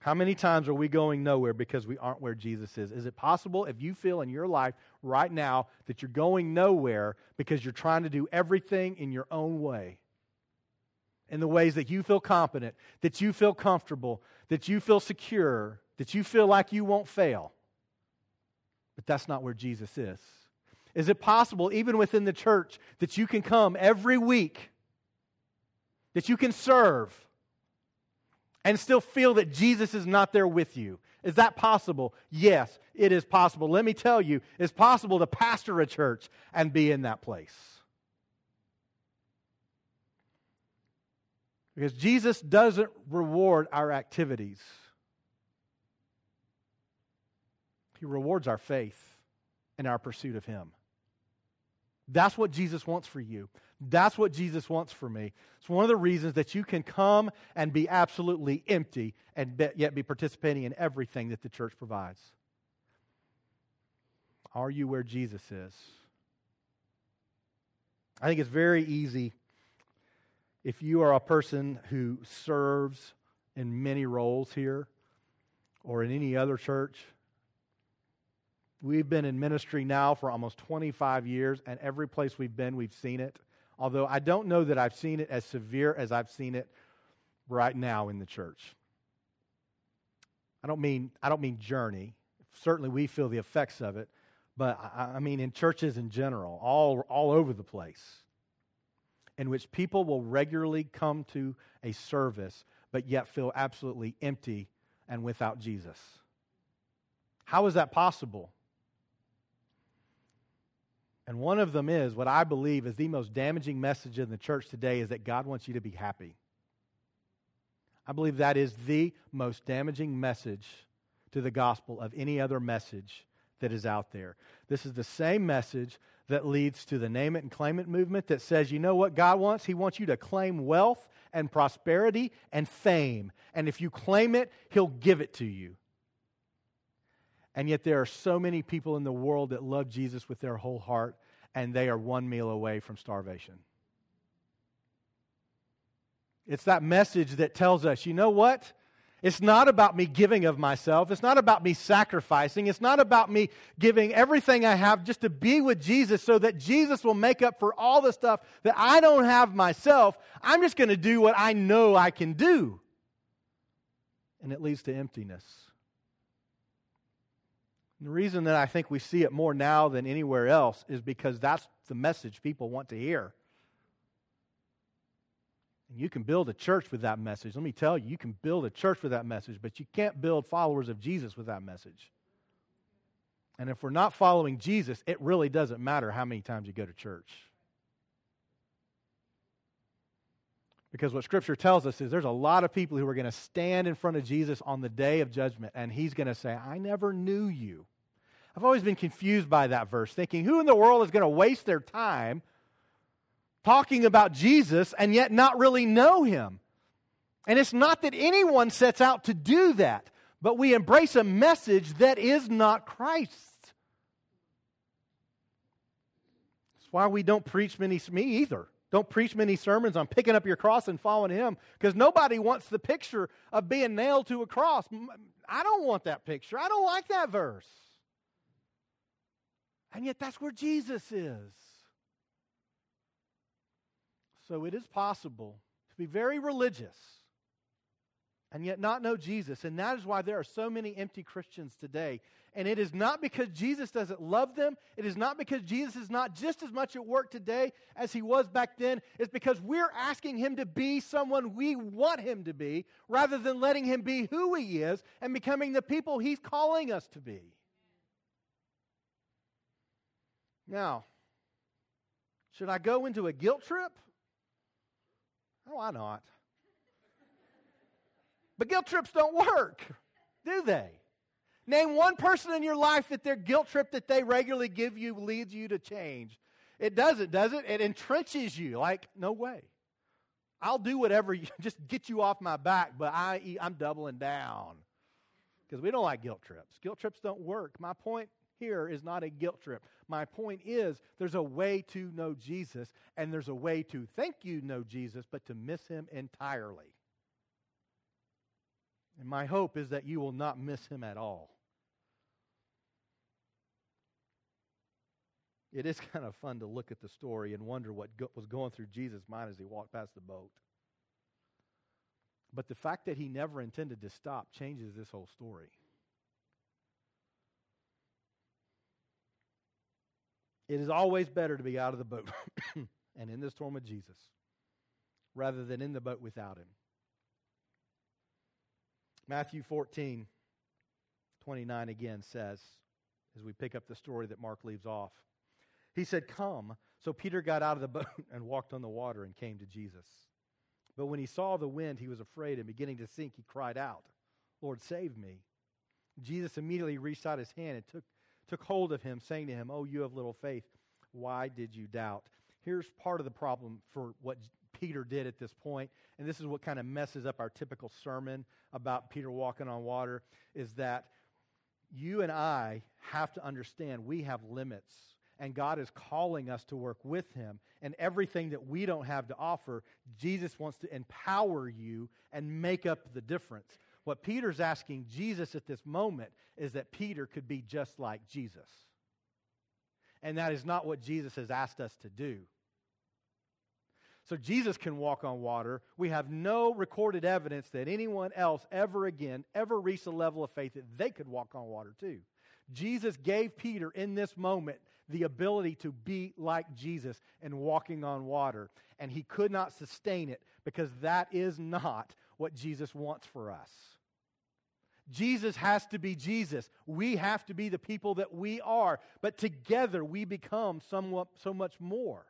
How many times are we going nowhere because we aren't where Jesus is? Is it possible if you feel in your life right now that you're going nowhere because you're trying to do everything in your own way? In the ways that you feel competent, that you feel comfortable, that you feel secure, that you feel like you won't fail. But that's not where Jesus is. Is it possible, even within the church, that you can come every week, that you can serve, and still feel that Jesus is not there with you? Is that possible? Yes, it is possible. Let me tell you, it's possible to pastor a church and be in that place. Because Jesus doesn't reward our activities, He rewards our faith and our pursuit of Him. That's what Jesus wants for you. That's what Jesus wants for me. It's one of the reasons that you can come and be absolutely empty and be, yet be participating in everything that the church provides. Are you where Jesus is? I think it's very easy if you are a person who serves in many roles here or in any other church. We've been in ministry now for almost 25 years, and every place we've been, we've seen it. Although I don't know that I've seen it as severe as I've seen it right now in the church. I don't mean I don't mean journey. Certainly, we feel the effects of it, but I, I mean in churches in general, all all over the place, in which people will regularly come to a service, but yet feel absolutely empty and without Jesus. How is that possible? And one of them is what I believe is the most damaging message in the church today is that God wants you to be happy. I believe that is the most damaging message to the gospel of any other message that is out there. This is the same message that leads to the name it and claim it movement that says, you know what God wants? He wants you to claim wealth and prosperity and fame. And if you claim it, He'll give it to you. And yet, there are so many people in the world that love Jesus with their whole heart, and they are one meal away from starvation. It's that message that tells us, you know what? It's not about me giving of myself. It's not about me sacrificing. It's not about me giving everything I have just to be with Jesus so that Jesus will make up for all the stuff that I don't have myself. I'm just going to do what I know I can do. And it leads to emptiness. And the reason that I think we see it more now than anywhere else is because that's the message people want to hear. And you can build a church with that message. Let me tell you, you can build a church with that message, but you can't build followers of Jesus with that message. And if we're not following Jesus, it really doesn't matter how many times you go to church. Because what Scripture tells us is there's a lot of people who are going to stand in front of Jesus on the day of judgment, and he's going to say, I never knew you. I've always been confused by that verse, thinking, who in the world is going to waste their time talking about Jesus and yet not really know him? And it's not that anyone sets out to do that, but we embrace a message that is not Christ's. That's why we don't preach many, me either. Don't preach many sermons on picking up your cross and following Him because nobody wants the picture of being nailed to a cross. I don't want that picture. I don't like that verse. And yet, that's where Jesus is. So, it is possible to be very religious and yet not know Jesus. And that is why there are so many empty Christians today. And it is not because Jesus doesn't love them. It is not because Jesus is not just as much at work today as he was back then. It's because we're asking him to be someone we want him to be rather than letting him be who he is and becoming the people he's calling us to be. Now, should I go into a guilt trip? Oh, why not? But guilt trips don't work, do they? Name one person in your life that their guilt trip that they regularly give you leads you to change. It doesn't, does it? It entrenches you. Like, no way. I'll do whatever, you, just get you off my back, but I, I'm doubling down. Because we don't like guilt trips. Guilt trips don't work. My point here is not a guilt trip. My point is there's a way to know Jesus, and there's a way to think you know Jesus, but to miss him entirely. And my hope is that you will not miss him at all. It is kind of fun to look at the story and wonder what go- was going through Jesus' mind as he walked past the boat. But the fact that he never intended to stop changes this whole story. It is always better to be out of the boat and in the storm with Jesus rather than in the boat without him. Matthew 14, 29 again says, as we pick up the story that Mark leaves off, he said, Come. So Peter got out of the boat and walked on the water and came to Jesus. But when he saw the wind, he was afraid, and beginning to sink, he cried out, Lord, save me. Jesus immediately reached out his hand and took, took hold of him, saying to him, Oh, you have little faith, why did you doubt? Here's part of the problem for what Peter did at this point, and this is what kind of messes up our typical sermon about Peter walking on water, is that you and I have to understand we have limits and God is calling us to work with Him. And everything that we don't have to offer, Jesus wants to empower you and make up the difference. What Peter's asking Jesus at this moment is that Peter could be just like Jesus. And that is not what Jesus has asked us to do. So Jesus can walk on water. We have no recorded evidence that anyone else ever again ever reached a level of faith that they could walk on water too. Jesus gave Peter in this moment the ability to be like Jesus and walking on water. And he could not sustain it because that is not what Jesus wants for us. Jesus has to be Jesus. We have to be the people that we are. But together we become somewhat, so much more.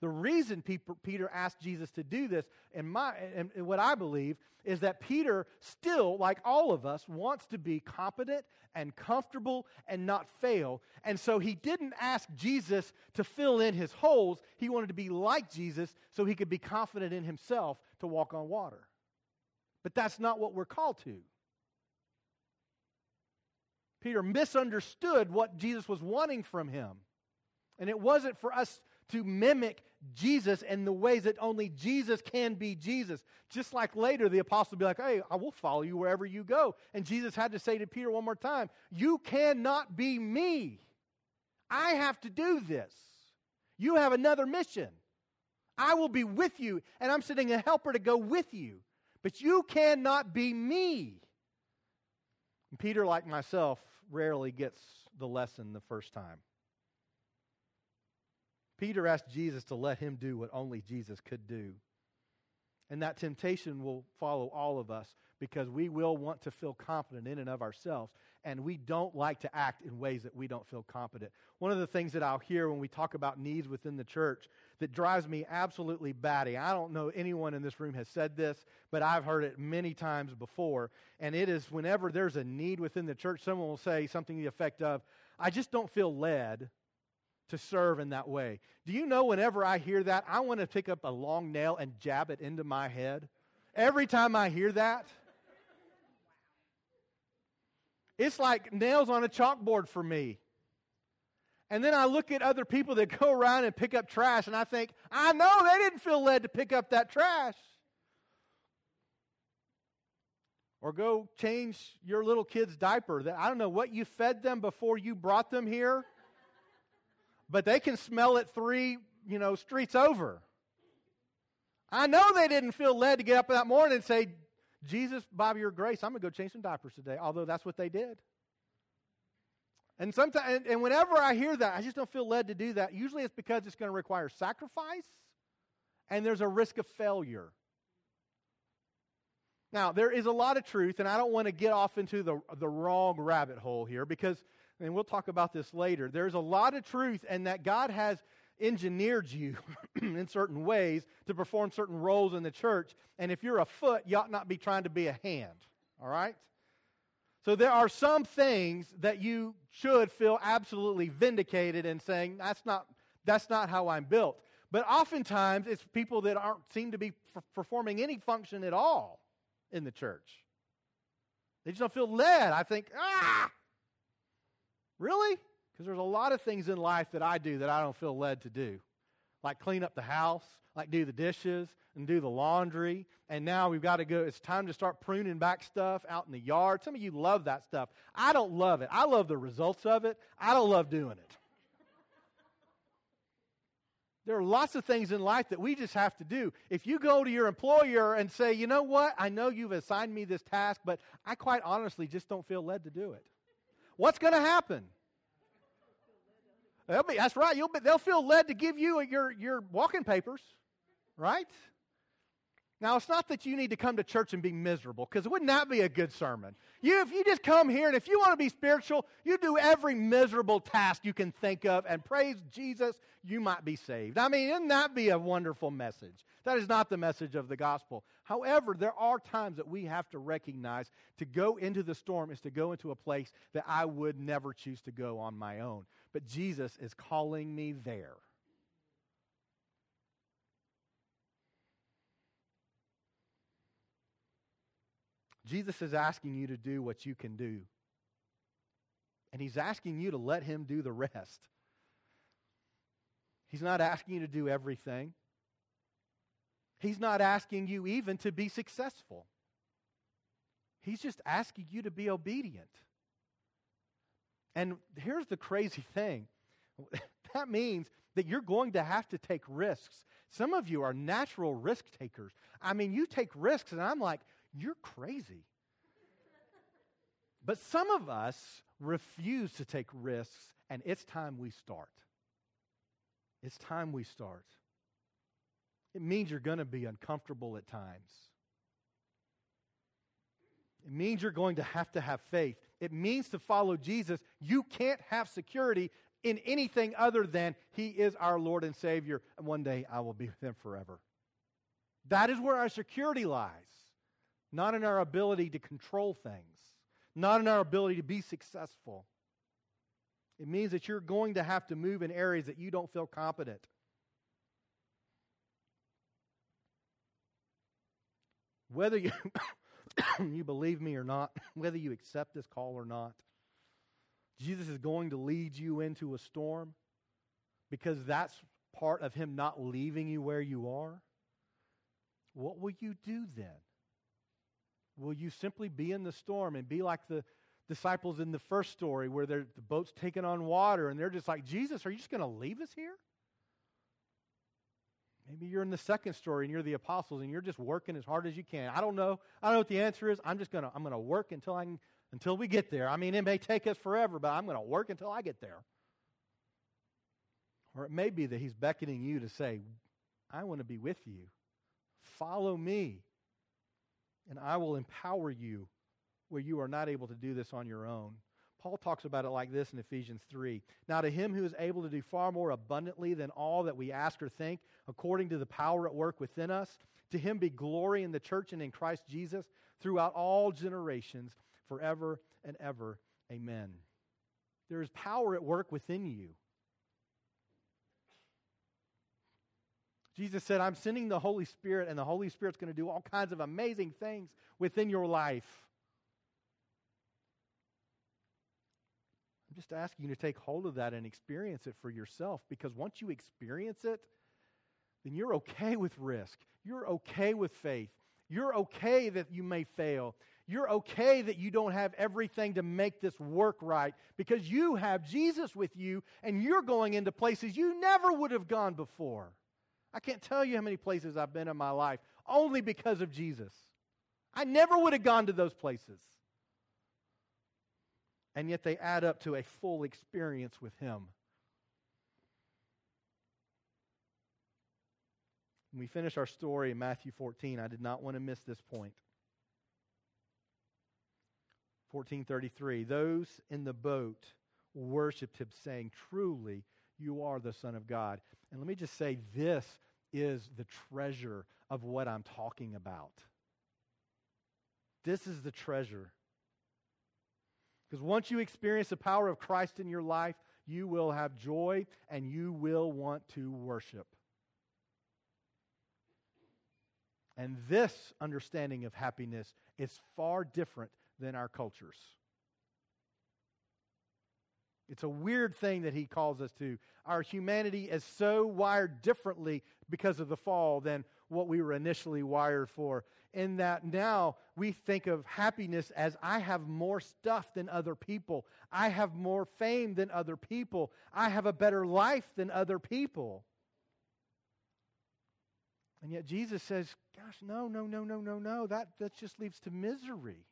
The reason Peter asked Jesus to do this, and, my, and what I believe, is that Peter still, like all of us, wants to be competent and comfortable and not fail. And so he didn't ask Jesus to fill in his holes. He wanted to be like Jesus so he could be confident in himself to walk on water. But that's not what we're called to. Peter misunderstood what Jesus was wanting from him. And it wasn't for us to mimic Jesus in the ways that only Jesus can be Jesus. Just like later, the apostle be like, Hey, I will follow you wherever you go. And Jesus had to say to Peter one more time, You cannot be me. I have to do this. You have another mission. I will be with you, and I'm sending a helper to go with you. But you cannot be me. And Peter, like myself, rarely gets the lesson the first time. Peter asked Jesus to let him do what only Jesus could do. And that temptation will follow all of us because we will want to feel confident in and of ourselves. And we don't like to act in ways that we don't feel confident. One of the things that I'll hear when we talk about needs within the church that drives me absolutely batty, I don't know anyone in this room has said this, but I've heard it many times before. And it is whenever there's a need within the church, someone will say something to the effect of, I just don't feel led to serve in that way. Do you know whenever I hear that, I want to pick up a long nail and jab it into my head? Every time I hear that, it's like nails on a chalkboard for me. And then I look at other people that go around and pick up trash, and I think, I know they didn't feel led to pick up that trash. Or go change your little kid's diaper. That I don't know what you fed them before you brought them here but they can smell it three, you know, streets over. I know they didn't feel led to get up that morning and say, Jesus, by your grace, I'm going to go change some diapers today, although that's what they did. And sometimes, and, whenever I hear that, I just don't feel led to do that. Usually it's because it's going to require sacrifice and there's a risk of failure. Now, there is a lot of truth, and I don't want to get off into the, the wrong rabbit hole here because, and we'll talk about this later, there's a lot of truth, and that God has engineered you in certain ways to perform certain roles in the church. And if you're a foot, you ought not be trying to be a hand. All right? So there are some things that you should feel absolutely vindicated in saying, that's not, that's not how I'm built. But oftentimes it's people that aren't seem to be f- performing any function at all in the church. They just don't feel led. I think, ah, really? Because there's a lot of things in life that I do that I don't feel led to do. Like clean up the house, like do the dishes and do the laundry. And now we've got to go, it's time to start pruning back stuff out in the yard. Some of you love that stuff. I don't love it. I love the results of it. I don't love doing it. There are lots of things in life that we just have to do. If you go to your employer and say, you know what, I know you've assigned me this task, but I quite honestly just don't feel led to do it. What's going to happen? Be, that's right. Be, they'll feel led to give you your, your walking papers, right? Now, it's not that you need to come to church and be miserable, because wouldn't that be a good sermon? You, if you just come here and if you want to be spiritual, you do every miserable task you can think of and praise Jesus, you might be saved. I mean, wouldn't that be a wonderful message? That is not the message of the gospel. However, there are times that we have to recognize to go into the storm is to go into a place that I would never choose to go on my own. But Jesus is calling me there. Jesus is asking you to do what you can do. And he's asking you to let him do the rest. He's not asking you to do everything. He's not asking you even to be successful. He's just asking you to be obedient. And here's the crazy thing that means that you're going to have to take risks. Some of you are natural risk takers. I mean, you take risks, and I'm like, you're crazy. But some of us refuse to take risks, and it's time we start. It's time we start. It means you're going to be uncomfortable at times. It means you're going to have to have faith. It means to follow Jesus. You can't have security in anything other than He is our Lord and Savior, and one day I will be with Him forever. That is where our security lies, not in our ability to control things, not in our ability to be successful. It means that you're going to have to move in areas that you don't feel competent. Whether you, you believe me or not, whether you accept this call or not, Jesus is going to lead you into a storm because that's part of Him not leaving you where you are. What will you do then? Will you simply be in the storm and be like the disciples in the first story where the boat's taken on water and they're just like, Jesus, are you just going to leave us here? Maybe you're in the second story and you're the apostles and you're just working as hard as you can. I don't know. I don't know what the answer is. I'm just going to I'm going to work until I until we get there. I mean, it may take us forever, but I'm going to work until I get there. Or it may be that he's beckoning you to say, I want to be with you. Follow me. And I will empower you where you are not able to do this on your own. Paul talks about it like this in Ephesians 3. Now, to him who is able to do far more abundantly than all that we ask or think, according to the power at work within us, to him be glory in the church and in Christ Jesus throughout all generations, forever and ever. Amen. There is power at work within you. Jesus said, I'm sending the Holy Spirit, and the Holy Spirit's going to do all kinds of amazing things within your life. I'm just asking you to take hold of that and experience it for yourself because once you experience it, then you're okay with risk. You're okay with faith. You're okay that you may fail. You're okay that you don't have everything to make this work right because you have Jesus with you and you're going into places you never would have gone before. I can't tell you how many places I've been in my life only because of Jesus. I never would have gone to those places and yet they add up to a full experience with Him. When we finish our story in Matthew 14, I did not want to miss this point. 1433 Those in the boat worshiped him, saying, Truly, you are the Son of God. And let me just say, this is the treasure of what I'm talking about. This is the treasure. Because once you experience the power of Christ in your life, you will have joy and you will want to worship. And this understanding of happiness is far different than our cultures. It's a weird thing that he calls us to. Our humanity is so wired differently because of the fall than what we were initially wired for. In that now we think of happiness as I have more stuff than other people, I have more fame than other people, I have a better life than other people. And yet Jesus says, Gosh, no, no, no, no, no, no. That, that just leads to misery.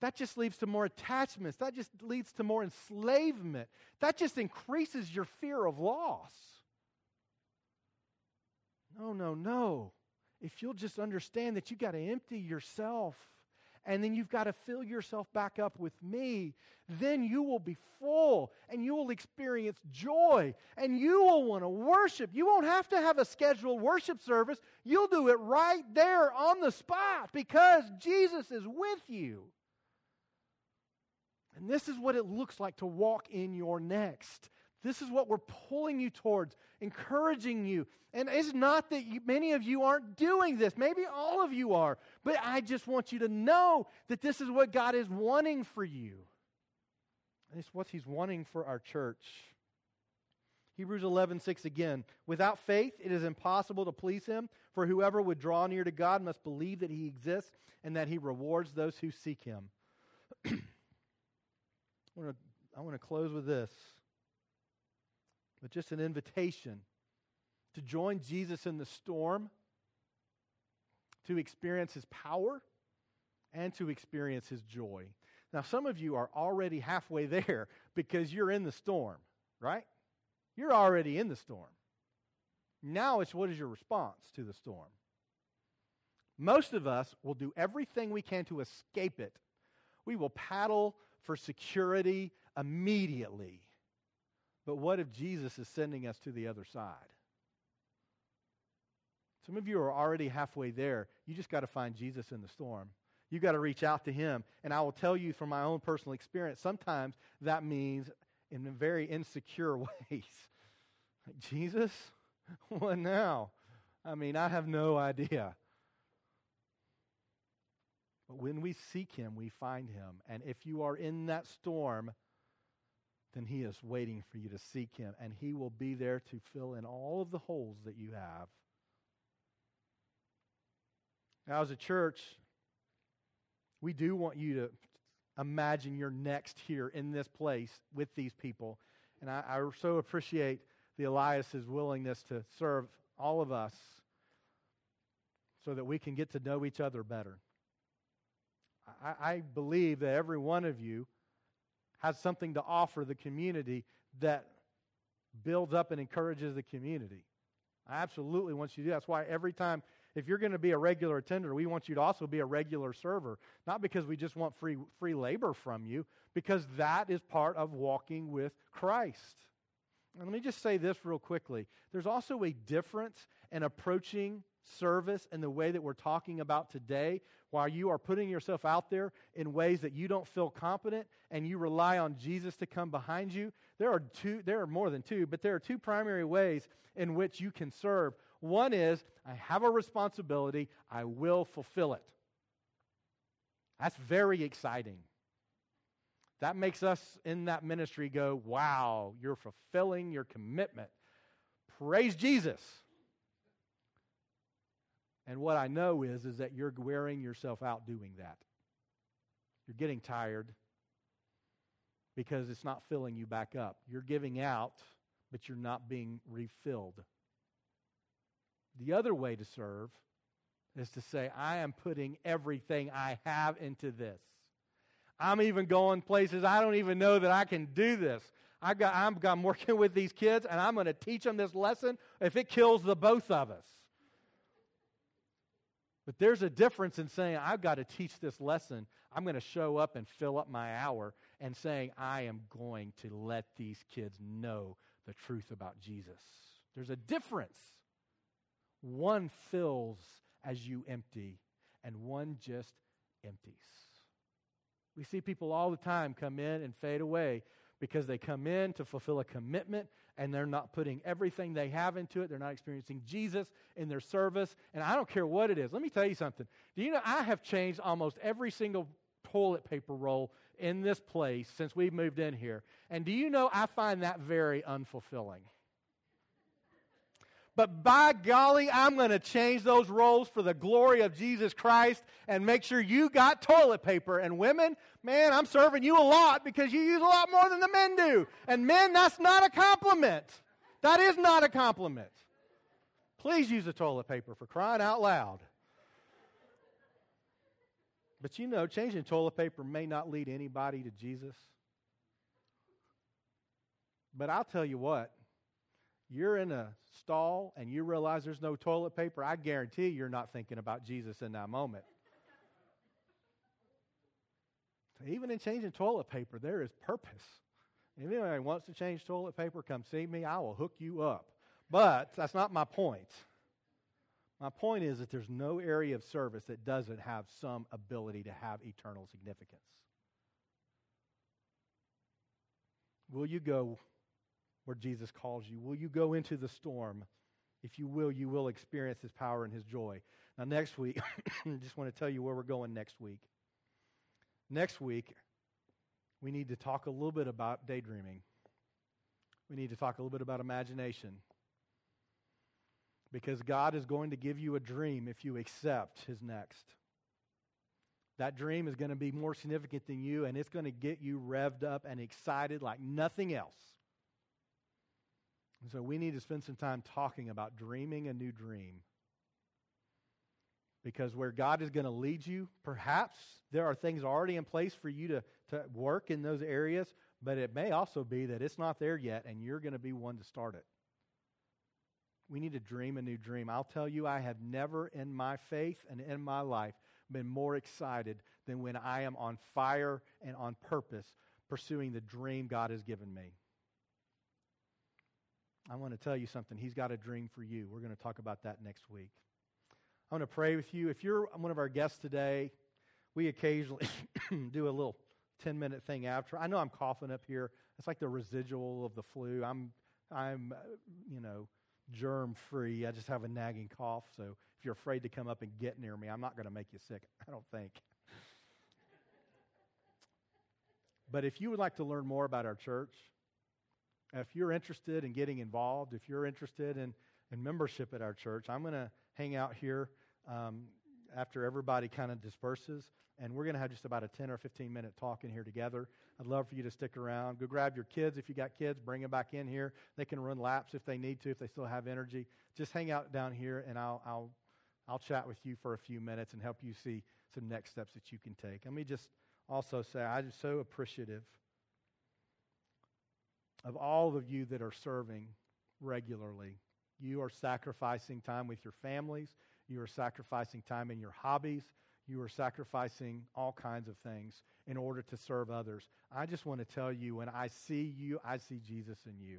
That just leads to more attachments. That just leads to more enslavement. That just increases your fear of loss. No, no, no. if you'll just understand that you got to empty yourself and then you've got to fill yourself back up with me, then you will be full and you will experience joy and you will want to worship. You won't have to have a scheduled worship service. You'll do it right there on the spot because Jesus is with you. And this is what it looks like to walk in your next. This is what we're pulling you towards, encouraging you. And it's not that you, many of you aren't doing this. Maybe all of you are. But I just want you to know that this is what God is wanting for you. And it's what He's wanting for our church. Hebrews 11, 6 again. Without faith, it is impossible to please Him, for whoever would draw near to God must believe that He exists and that He rewards those who seek Him. I want to I want to close with this but just an invitation to join Jesus in the storm, to experience his power, and to experience his joy. Now, some of you are already halfway there because you're in the storm, right? You're already in the storm. Now it's what is your response to the storm? Most of us will do everything we can to escape it. We will paddle for security immediately. But what if Jesus is sending us to the other side? Some of you are already halfway there. You just got to find Jesus in the storm. You got to reach out to him. And I will tell you from my own personal experience, sometimes that means in very insecure ways. Like, Jesus? What now? I mean, I have no idea. But when we seek him, we find him. And if you are in that storm, then He is waiting for you to seek Him, and He will be there to fill in all of the holes that you have. Now, as a church, we do want you to imagine you're next here in this place with these people. And I, I so appreciate the Elias's willingness to serve all of us so that we can get to know each other better. I, I believe that every one of you has something to offer the community that builds up and encourages the community. I absolutely want you to do that. That's why every time, if you're going to be a regular attender, we want you to also be a regular server. Not because we just want free, free labor from you, because that is part of walking with Christ. And let me just say this real quickly. There's also a difference in approaching service and the way that we're talking about today, while you are putting yourself out there in ways that you don't feel competent and you rely on Jesus to come behind you, there are two, there are more than two, but there are two primary ways in which you can serve. One is, I have a responsibility, I will fulfill it. That's very exciting. That makes us in that ministry go, wow, you're fulfilling your commitment. Praise Jesus. And what I know is, is that you're wearing yourself out doing that. You're getting tired because it's not filling you back up. You're giving out, but you're not being refilled. The other way to serve is to say, I am putting everything I have into this. I'm even going places I don't even know that I can do this. I've got, I'm, I'm working with these kids, and I'm going to teach them this lesson if it kills the both of us. But there's a difference in saying, I've got to teach this lesson. I'm going to show up and fill up my hour, and saying, I am going to let these kids know the truth about Jesus. There's a difference. One fills as you empty, and one just empties. We see people all the time come in and fade away because they come in to fulfill a commitment and they're not putting everything they have into it. They're not experiencing Jesus in their service. And I don't care what it is. Let me tell you something. Do you know I have changed almost every single toilet paper roll in this place since we've moved in here? And do you know I find that very unfulfilling? But by golly, I'm going to change those rolls for the glory of Jesus Christ and make sure you got toilet paper. And women, man, I'm serving you a lot because you use a lot more than the men do. And men, that's not a compliment. That is not a compliment. Please use the toilet paper for crying out loud. But you know, changing toilet paper may not lead anybody to Jesus. But I'll tell you what, you're in a stall and you realize there's no toilet paper, I guarantee you're not thinking about Jesus in that moment. Even in changing toilet paper, there is purpose. If anybody wants to change toilet paper, come see me. I will hook you up. But that's not my point. My point is that there's no area of service that doesn't have some ability to have eternal significance. Will you go where Jesus calls you? Will you go into the storm? If you will, you will experience his power and his joy. Now, next week, I just want to tell you where we're going next week. Next week, we need to talk a little bit about daydreaming. We need to talk a little bit about imagination. Because God is going to give you a dream if you accept His next. That dream is going to be more significant than you, and it's going to get you revved up and excited like nothing else. And so we need to spend some time talking about dreaming a new dream. Because where God is going to lead you, perhaps there are things already in place for you to, to work in those areas, but it may also be that it's not there yet and you're going to be one to start it. We need to dream a new dream. I'll tell you, I have never in my faith and in my life been more excited than when I am on fire and on purpose pursuing the dream God has given me. I want to tell you something. He's got a dream for you. We're going to talk about that next week. I want to pray with you. If you're one of our guests today, we occasionally do a little 10 minute thing after. I know I'm coughing up here. It's like the residual of the flu. I'm, I'm uh, you know, germ free. I just have a nagging cough. So if you're afraid to come up and get near me, I'm not going to make you sick, I don't think. but if you would like to learn more about our church, if you're interested in getting involved, if you're interested in, in membership at our church, I'm going to hang out here um, after everybody kind of disperses, and we're going to have just about a 10 or 15 minute talk in here together. I'd love for you to stick around. Go grab your kids if you got kids, bring them back in here. They can run laps if they need to, if they still have energy. Just hang out down here, and I'll, I'll, I'll chat with you for a few minutes and help you see some next steps that you can take. Let me just also say I'm so appreciative of all of you that are serving regularly. You are sacrificing time with your families. You are sacrificing time in your hobbies. You are sacrificing all kinds of things in order to serve others. I just want to tell you when I see you, I see Jesus in you.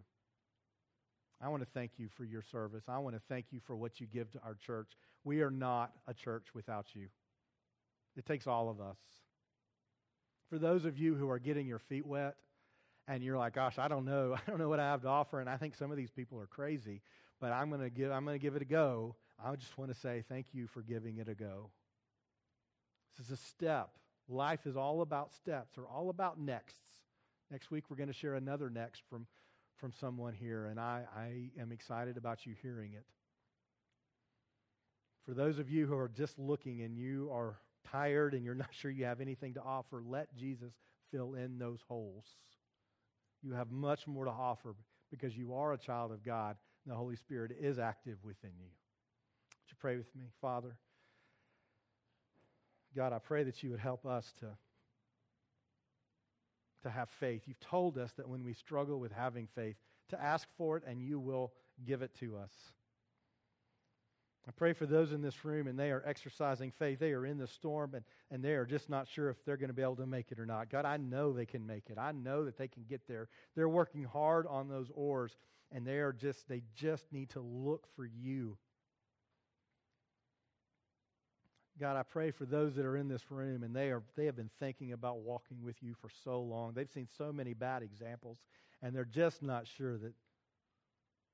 I want to thank you for your service. I want to thank you for what you give to our church. We are not a church without you, it takes all of us. For those of you who are getting your feet wet, and you're like, gosh, I don't know. I don't know what I have to offer. And I think some of these people are crazy, but I'm going to give, I'm going to give it a go. I just want to say thank you for giving it a go. This is a step. Life is all about steps or all about nexts. Next week, we're going to share another next from, from someone here, and I, I am excited about you hearing it. For those of you who are just looking and you are tired and you're not sure you have anything to offer, let Jesus fill in those holes. You have much more to offer because you are a child of God and the Holy Spirit is active within you. Would you pray with me, Father? God, I pray that you would help us to, to have faith. You've told us that when we struggle with having faith, to ask for it and you will give it to us. I pray for those in this room and they are exercising faith. They are in the storm and, and they are just not sure if they're going to be able to make it or not. God, I know they can make it. I know that they can get there. They're working hard on those oars and they are just they just need to look for you. God, I pray for those that are in this room and they are they have been thinking about walking with you for so long. They've seen so many bad examples and they're just not sure that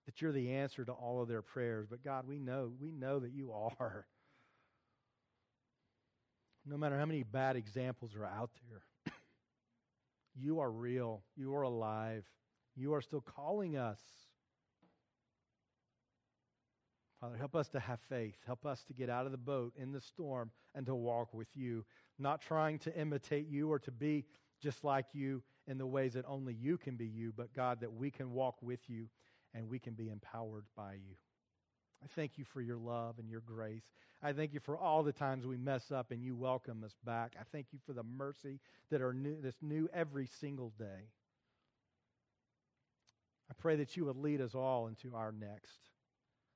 that you're the answer to all of their prayers. But God, we know, we know that you are. No matter how many bad examples are out there, you are real. You are alive. You are still calling us. Father, help us to have faith. Help us to get out of the boat in the storm and to walk with you, not trying to imitate you or to be just like you in the ways that only you can be you, but God, that we can walk with you and we can be empowered by you. I thank you for your love and your grace. I thank you for all the times we mess up and you welcome us back. I thank you for the mercy that are new, that's new every single day. I pray that you would lead us all into our next.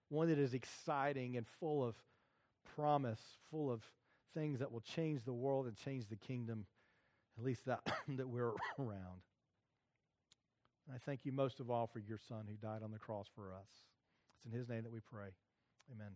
One that is exciting and full of promise, full of things that will change the world and change the kingdom, at least that, that we're around. And I thank you most of all for your son who died on the cross for us. It's in his name that we pray. Amen.